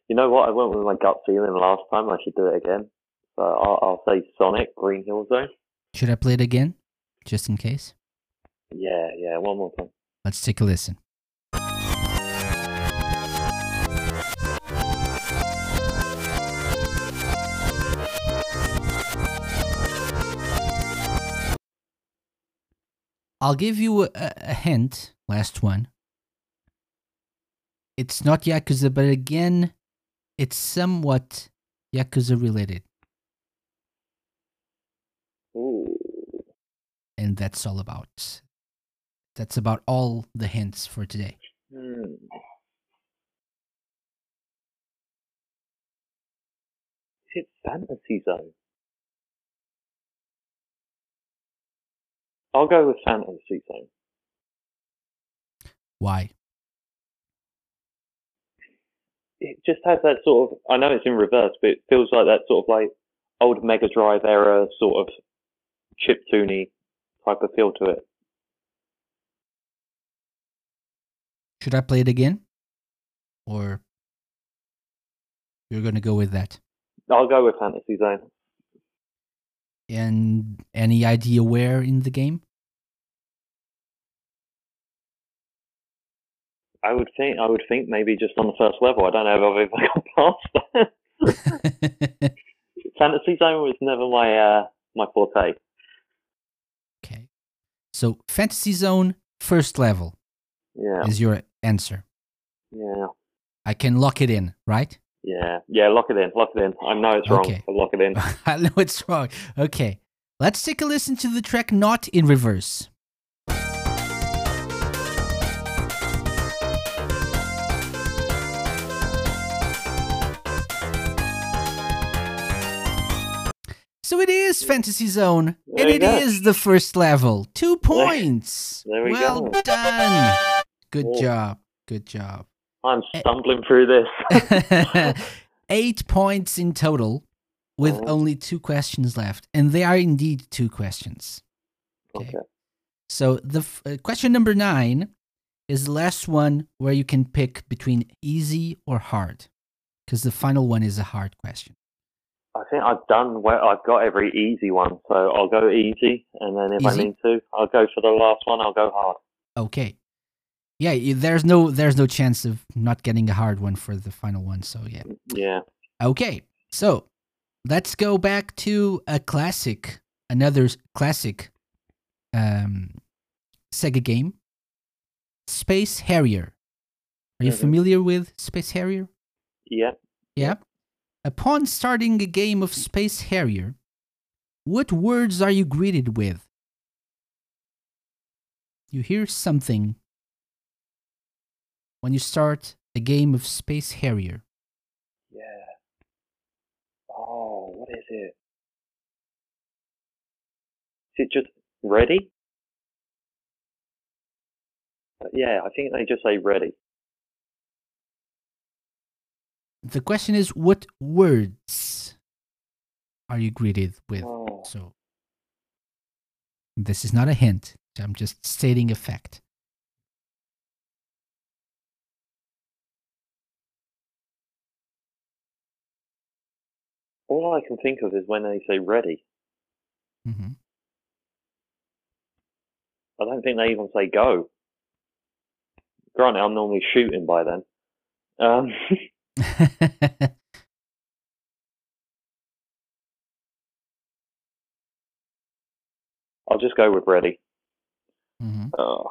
You know what? I went with my gut feeling last time. I should do it again. So I'll, I'll say Sonic Green Hill Zone. Should I play it again? Just in case? Yeah, yeah. One more time. Let's take a listen. I'll give you a, a hint. Last one. It's not Yakuza, but again, it's somewhat Yakuza related. Ooh. And that's all about. That's about all the hints for today. Hmm. Is it Fantasy Zone? I'll go with Fantasy Zone. Why? It just has that sort of. I know it's in reverse, but it feels like that sort of like old Mega Drive era sort of chip tuney type of feel to it. Should I play it again? Or you're going to go with that? I'll go with Fantasy Zone. And any idea where in the game? I would think I would think maybe just on the first level. I don't know if I've ever got past that. Fantasy Zone was never my uh, my forte. okay. So Fantasy Zone first level Yeah, is your answer. yeah, I can lock it in, right? yeah, yeah. Lock it in, lock it in. I know it's wrong, Okay. but lock it in. I know it's wrong. Okay. Let's take a listen to the track Not in Reverse. So it is Fantasy Zone, There and it go. is the first level. Two points. there we well go. done. Good job. Good job. I'm Eh. stumbling through this. Eight points in total, with Oh. only two questions left, and they are indeed two questions. Okay. okay. So the f- uh, question number nine is the last one where you can pick between easy or hard, because the final one is a hard question. I think I've done well. I've got every easy one, so I'll go easy, and then if I need to, I'll go for the last one. I'll go hard. Okay. Yeah, there's no there's no chance of not getting a hard one for the final one. So yeah. Yeah. Okay, so let's go back to a classic, another classic um, Sega game, Space Harrier. Are you Mhm. familiar with Space Harrier? Yeah. Yeah. Upon starting a game of Space Harrier, what words are you greeted with? You hear something when you start a game of Space Harrier. Yeah. Oh, what is it? Is it just ready? Uh, Yeah, I think they just say ready. The question is, what words are you greeted with? Oh, So, this is not a hint. I'm just stating a fact. all I can think of is when they say ready. hmm I don't think they even say go. Granted, I'm normally shooting by then. Um, I'll just go with ready. Mm-hmm. Oh,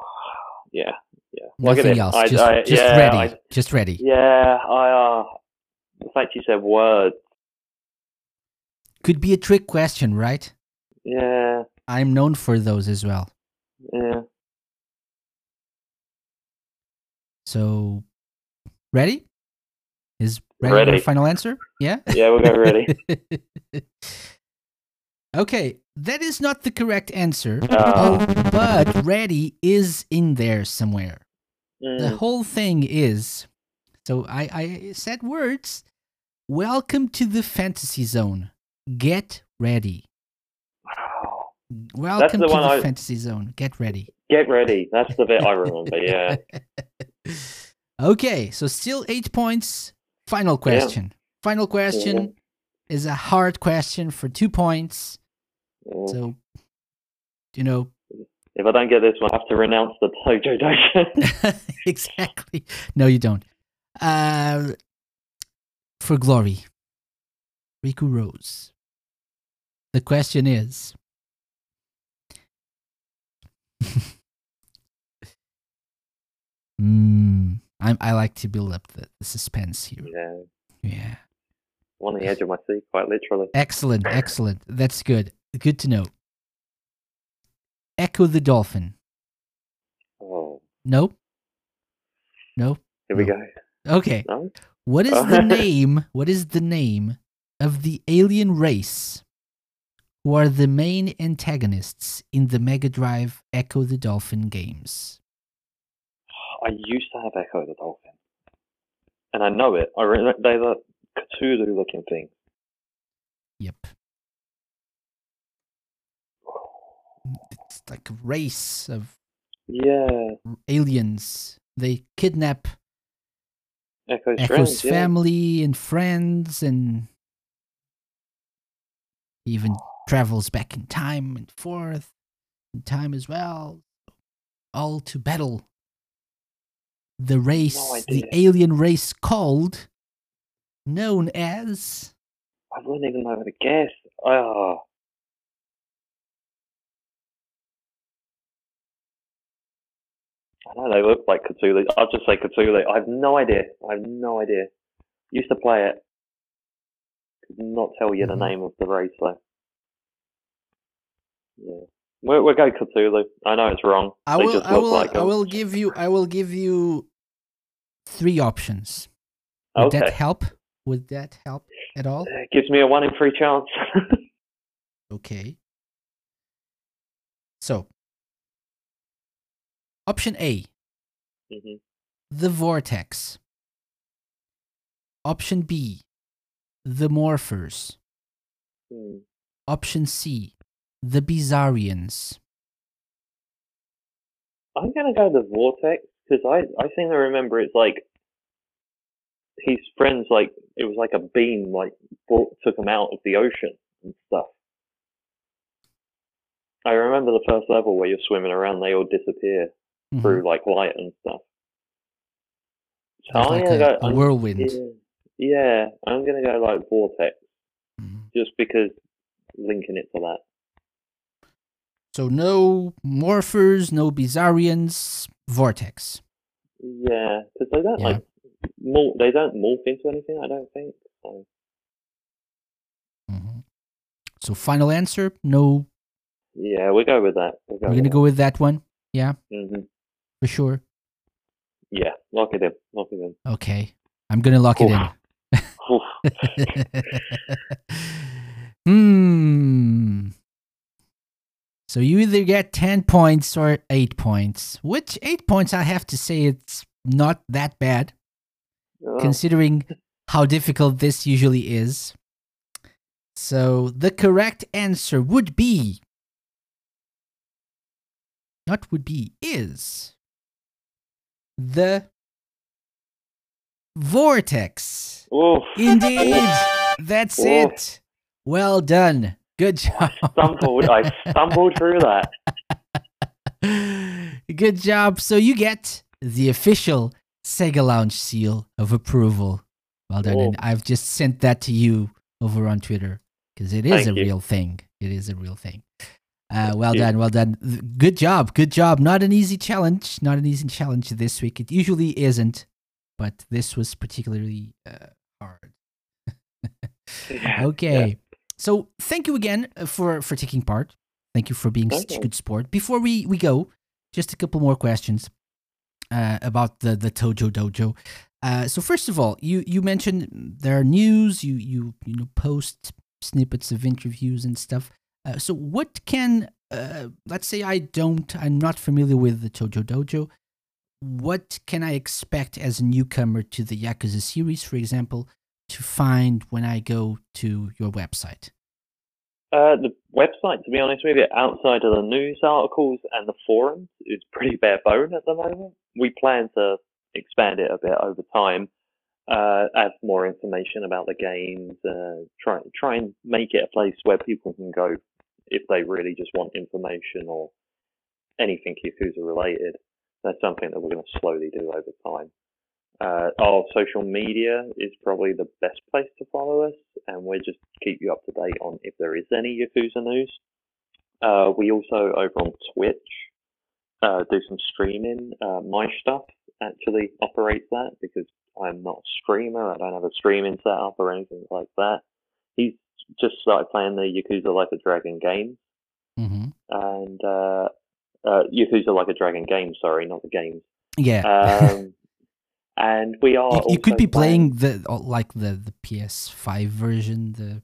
yeah, yeah. Look Nothing else. I- just I- just yeah, ready. I- just ready. Yeah, I. Uh, the fact you said words. Could be a trick question, right? Yeah, I'm known for those as well. yeah. So, ready? Is ready, Ready. final answer? Yeah? Yeah, we'll go ready. okay, that is not the correct answer. Ah. Oh, but ready is in there somewhere. The Mm, whole thing is so I, I said words. Welcome to the fantasy zone. Get ready. wow. Welcome the to the I- fantasy zone. Get ready. Get ready. That's the bit I remember. Yeah. okay, so still eight points. Final question. Final question is a hard question for two points. Mm. So, you know, If I don't get this one, I have to renounce the Tojo Dojo. exactly. No, you don't. Uh, for glory, Riku Rose. The question is mm, I'm, I like to build up the, the suspense here. yeah. Yeah. On the edge of my seat, quite literally. Excellent. Excellent. That's good. Good to know. Echo the Dolphin. Oh, Nope. Nope. here we No. go. Okay. No? What is Oh. the name? What is the name of the alien race who are the main antagonists in the Mega Drive Echo the Dolphin games? I used to have Echo the Dolphin. And I know it. I re- they're the Cthulhu looking thing. Yep. It's like a race of Yeah. aliens. They kidnap Echo's, Echo's friends, yeah. family and friends and even travels back in time and forth in time as well. All to battle the race, No the alien race called, known as. I wouldn't even know how to guess. Oh. I know they look like Cthulhu. I'll just say Cthulhu. I have no idea. I have no idea. Used to play it. Could not tell you Mhm. the name of the race though. Yeah. We'll, we'll go Cthulhu. I know it's wrong. I will. I will. like I will give you. I will give you three options. Would Okay. that help? Would that help at all? It gives me a one in three chance. Okay. So, option A, hmm the vortex. Option B, the morphers. Hmm. Option C, the bizarrians. I'm gonna go the vortex because I I seem to remember it's like his friends like it was like a beam like brought, took him out of the ocean and stuff. I remember the first level where you're swimming around, they all disappear Mhm. through like light and stuff. So I'm like gonna a, go. a whirlwind. yeah, yeah, I'm gonna go like vortex Mhm. just because linking it to that. So no morphers, no bizarrians, vortex. Yeah, because they don't Yeah. like morph, they don't morph into anything. I don't think. So. Mhm. So final answer, no. Yeah, we'll go with that. We'll go We're gonna go with that one. Yeah. hmm For sure. Yeah, lock it in. Lock it in. Okay. I'm gonna lock it in. Oof. hmm. So you either get 10 points or 8 points. Which 8 points I have to say it's not that bad Oh, considering how difficult this usually is. So the correct answer would be not would be is the vortex. oof. Indeed. That's Oh. it. Well done. Good job. Stumbled. I stumbled through that. Good job. So you get the official Sega Lounge seal of approval. Well done. And Oh. I've just sent that to you over on Twitter because it is Thank a you. real thing. It is a real thing. Uh, well you. done. Well done. Good job. Good job. Not an easy challenge. Not an easy challenge this week. It usually isn't, but this was particularly uh, hard. Yeah, Okay. So thank you again uh, for for taking part. Thank you for being such a good sport. Before we we go, just a couple more questions uh, about the the Tojo Dojo. Uh, so first of all, you you mentioned there are news. You you you know post snippets of interviews and stuff. Uh, so what can uh, let's say I don't I'm not familiar with the Tojo Dojo. What can I expect as a newcomer to the Yakuza series, for example, to find when I go to your website? Uh, the website, to be honest with you, outside of the news articles and the forums, is pretty bare bone at the moment. We plan to expand it a bit over time, uh, add more information about the games, uh, try try and make it a place where people can go if they really just want information or anything Yakuza related. That's something that we're going to slowly do over time. Uh, our social media is probably the best place to follow us, and we'll just keep you up to date on if there is any Yakuza news. Uh, we also over on Twitch uh, do some streaming. Uh, my stuff actually operates that because I'm not a streamer. I don't have a streaming setup or anything like that. He's just started playing the Yakuza Like a Dragon game, Mm-hmm. and uh, uh, Yakuza Like a Dragon game. Sorry, not the games. Yeah. Um, and we are. you, you could be playing the uh, like the the PS5 version, the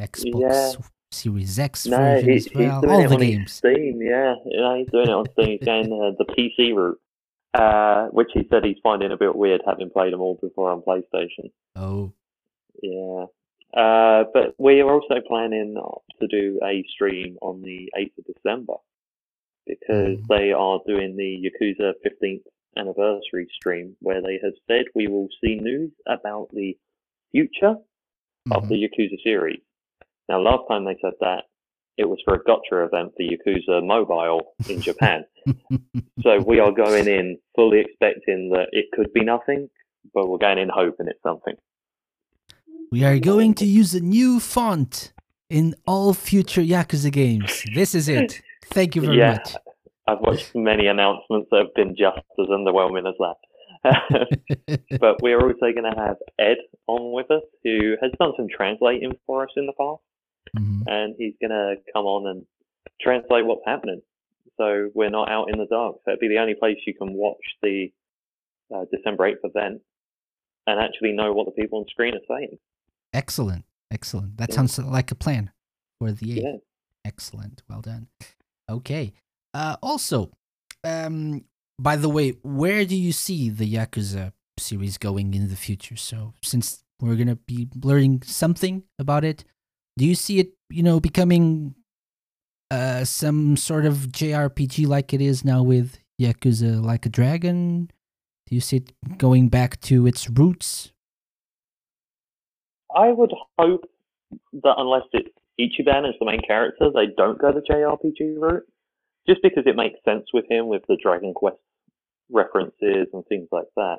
Xbox Yeah. Series X No, version he, as he's doing All it the on games. Steam, yeah. yeah, he's doing it on Steam. He's going uh, the PC route, uh, which he said he's finding a bit weird having played them all before on PlayStation. Oh. Yeah. Uh, but we are also planning to do a stream on the 8th of December because Mhm. they are doing the Yakuza 15th anniversary stream where they have said we will see news about the future of mhm. the Yakuza series. Now, last time they said that, it was for a gacha event for Yakuza Mobile in Japan. so we are going in fully expecting that it could be nothing, but we're going in hoping it's something. We are going to use a new font in all future Yakuza games. This is it. Thank you very Yeah. much. I've watched many announcements that have been just as underwhelming as that. but we're also going to have Ed on with us, who has done some translating for us in the past, Mhm. and he's going to come on and translate what's happening. So we're not out in the dark. So it'd be the only place you can watch the uh, December 8th event and actually know what the people on screen are saying. Excellent. Excellent. That Yeah. sounds like a plan for the 8th. Yeah. Excellent. Well done. Okay. Uh, also, um, by the way, where do you see the Yakuza series going in the future? So, since we're gonna be learning something about it, do you see it, you know, becoming uh, some sort of JRPG like it is now with Yakuza Like a Dragon? Do you see it going back to its roots? I would hope that unless it's Ichiban is the main character, they don't go the JRPG route. Just because it makes sense with him with the Dragon Quest references and things like that.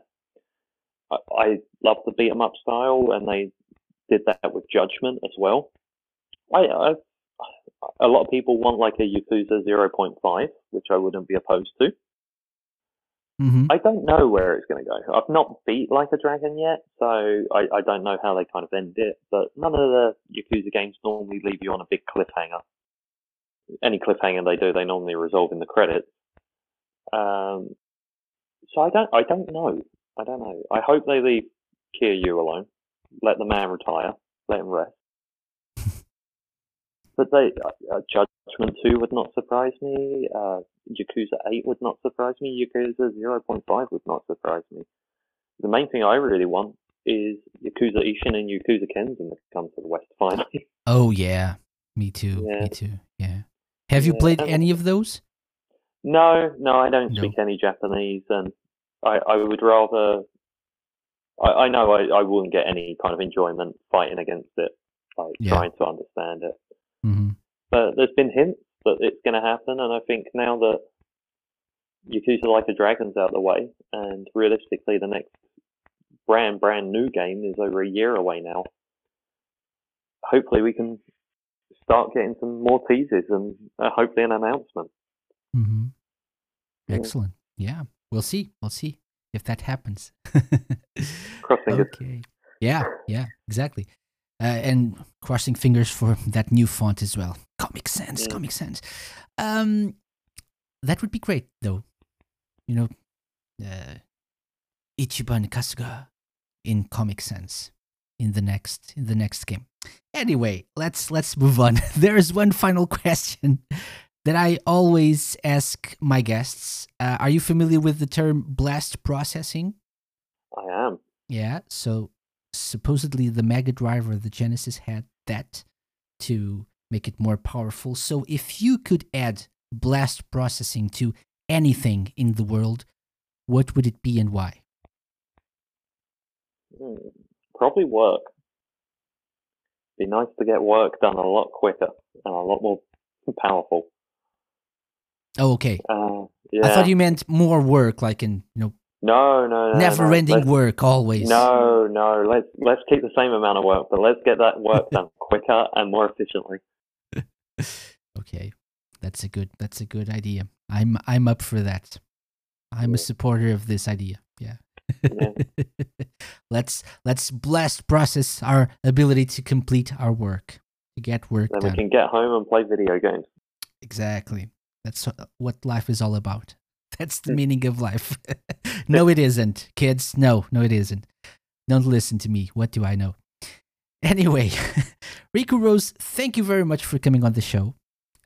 I, I love the beat 'em up style, and they did that with Judgment as well. I, I a lot of people want like a Yakuza 0.5, which I wouldn't be opposed to. Mm-hmm. I don't know where it's going to go. I've not beat Like a Dragon yet, so I, I don't know how they kind of end it. But none of the Yakuza games normally leave you on a big cliffhanger. Any cliffhanger they do, they normally resolve in the credits. Um, so I don't, I don't know. I don't know. I hope they leave Kiryu alone. Let the man retire. Let him rest. but they, uh, uh, Judgment 2 would not surprise me. Uh, Yakuza 8 would not surprise me. Yakuza 0.5 would not surprise me. The main thing I really want is Yakuza Ishin and Yakuza Kenzan to come to the West finally. Oh yeah, me too. Yeah. Me too. Yeah. Have you Yeah, played any of those? no, no, I don't No. speak any Japanese, and I, I would rather. I, I know I, I wouldn't get any kind of enjoyment fighting against it, like Yeah. trying to understand it. hmm But there's been hints that it's going to happen, and I think now that Yakuza Like a Dragon's out of the way, and realistically the next brand brand new game is over a year away now. Hopefully we can start getting some more teasers and uh, hopefully an announcement. Mm-hmm. Excellent. Yeah, we'll see. We'll see if that happens. Cross fingers. okay. Yeah. Yeah. Exactly. Uh, and crossing fingers for that new font as well. Comic Sans. Yeah. Comic Sans. Um, that would be great, though. You know, uh, Ichiban Kasuga in Comic Sans in the next in the next game. Anyway, let's let's move on. There is one final question that I always ask my guests. Uh, are you familiar with the term blast processing? I am. Yeah. So supposedly the Mega Drive or the Genesis had that to make it more powerful. So if you could add blast processing to anything in the world, what would it be and why? Hmm. Probably work. Be nice to get work done a lot quicker and a lot more powerful. Oh, okay. Uh, yeah. I thought you meant more work, like in you know, No, no, no. no. never-ending Let's- work always. No, no. Let's let's keep the same amount of work, but let's get that work done quicker and more efficiently. okay, that's a good. That's a good idea. I'm I'm up for that. I'm a supporter of this idea. Yeah. Yeah. let's let's blast process our ability to complete our work to get work Then done. we can get home and play video games. Exactly. That's what life is all about. That's the Mm. meaning of life. no, it isn't, kids. No, no, it isn't. Don't listen to me. What do I know? Anyway, Riku Rose, thank you very much for coming on the show.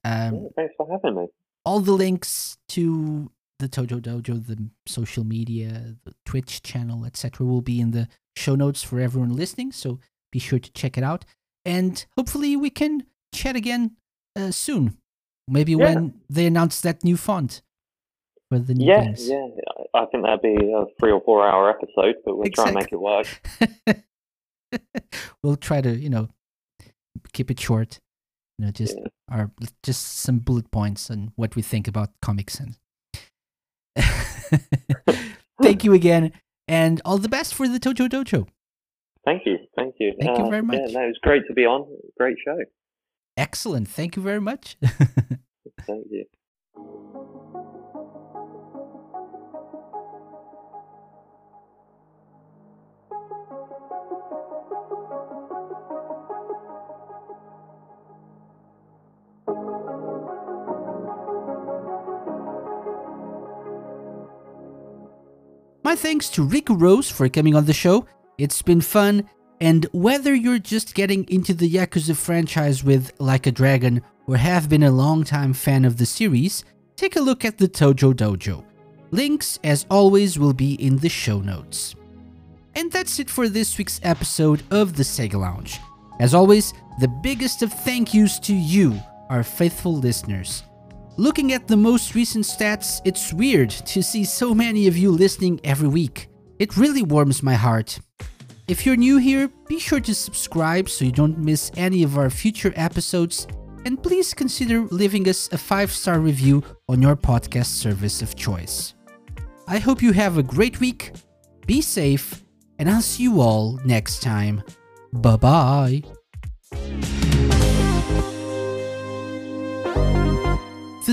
Um, thanks for having me. all the links to the Tojo Dojo, the social media, the Twitch channel, etc., will be in the show notes for everyone listening. So be sure to check it out, and hopefully we can chat again uh, soon. Maybe Yeah. when they announce that new font for the new Yeah, games. yeah. I think that'd be a three or four hour episode, but we'll try and make it work. we'll try to, you know, keep it short. You know, just Yeah. our just some bullet points on what we think about comics and. Thank you again, and all the best for the Tojo Dojo. Thank you, thank you. Thank you oh, very much. Yeah, no, it was great to be on. Great show. Excellent. Thank you very much. Thank you. My thanks to Riku Rose for coming on the show. It's been fun, and whether you're just getting into the Yakuza franchise with Like a Dragon or have been a long-time fan of the series, take a look at the Tojo Dojo. Links, as always, will be in the show notes. And that's it for this week's episode of the Sega Lounge. As always, the biggest of thank yous to you, our faithful listeners. Looking at the most recent stats, it's weird to see so many of you listening every week. It really warms my heart. If you're new here, be sure to subscribe so you don't miss any of our future episodes, and please consider leaving us a 5 star review on your podcast service of choice. I hope you have a great week, be safe, and I'll see you all next time. Bye bye.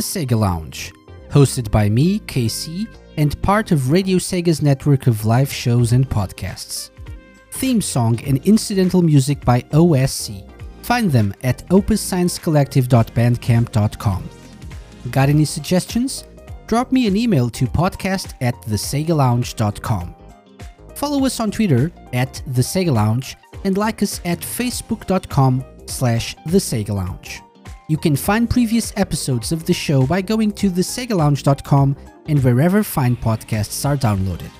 The Sega Lounge, hosted by me, KC, and part of Radio Sega's network of live shows and podcasts. Theme song and incidental music by OSC. Find them at opussciencecollective.bandcamp.com. Got any suggestions? Drop me an email to podcast at thesegalounge.com. Follow us on Twitter at The Sega Lounge and like us at facebook.com slash The Sega Lounge. You can find previous episodes of the show by going to thesegalounge.com and wherever fine podcasts are downloaded.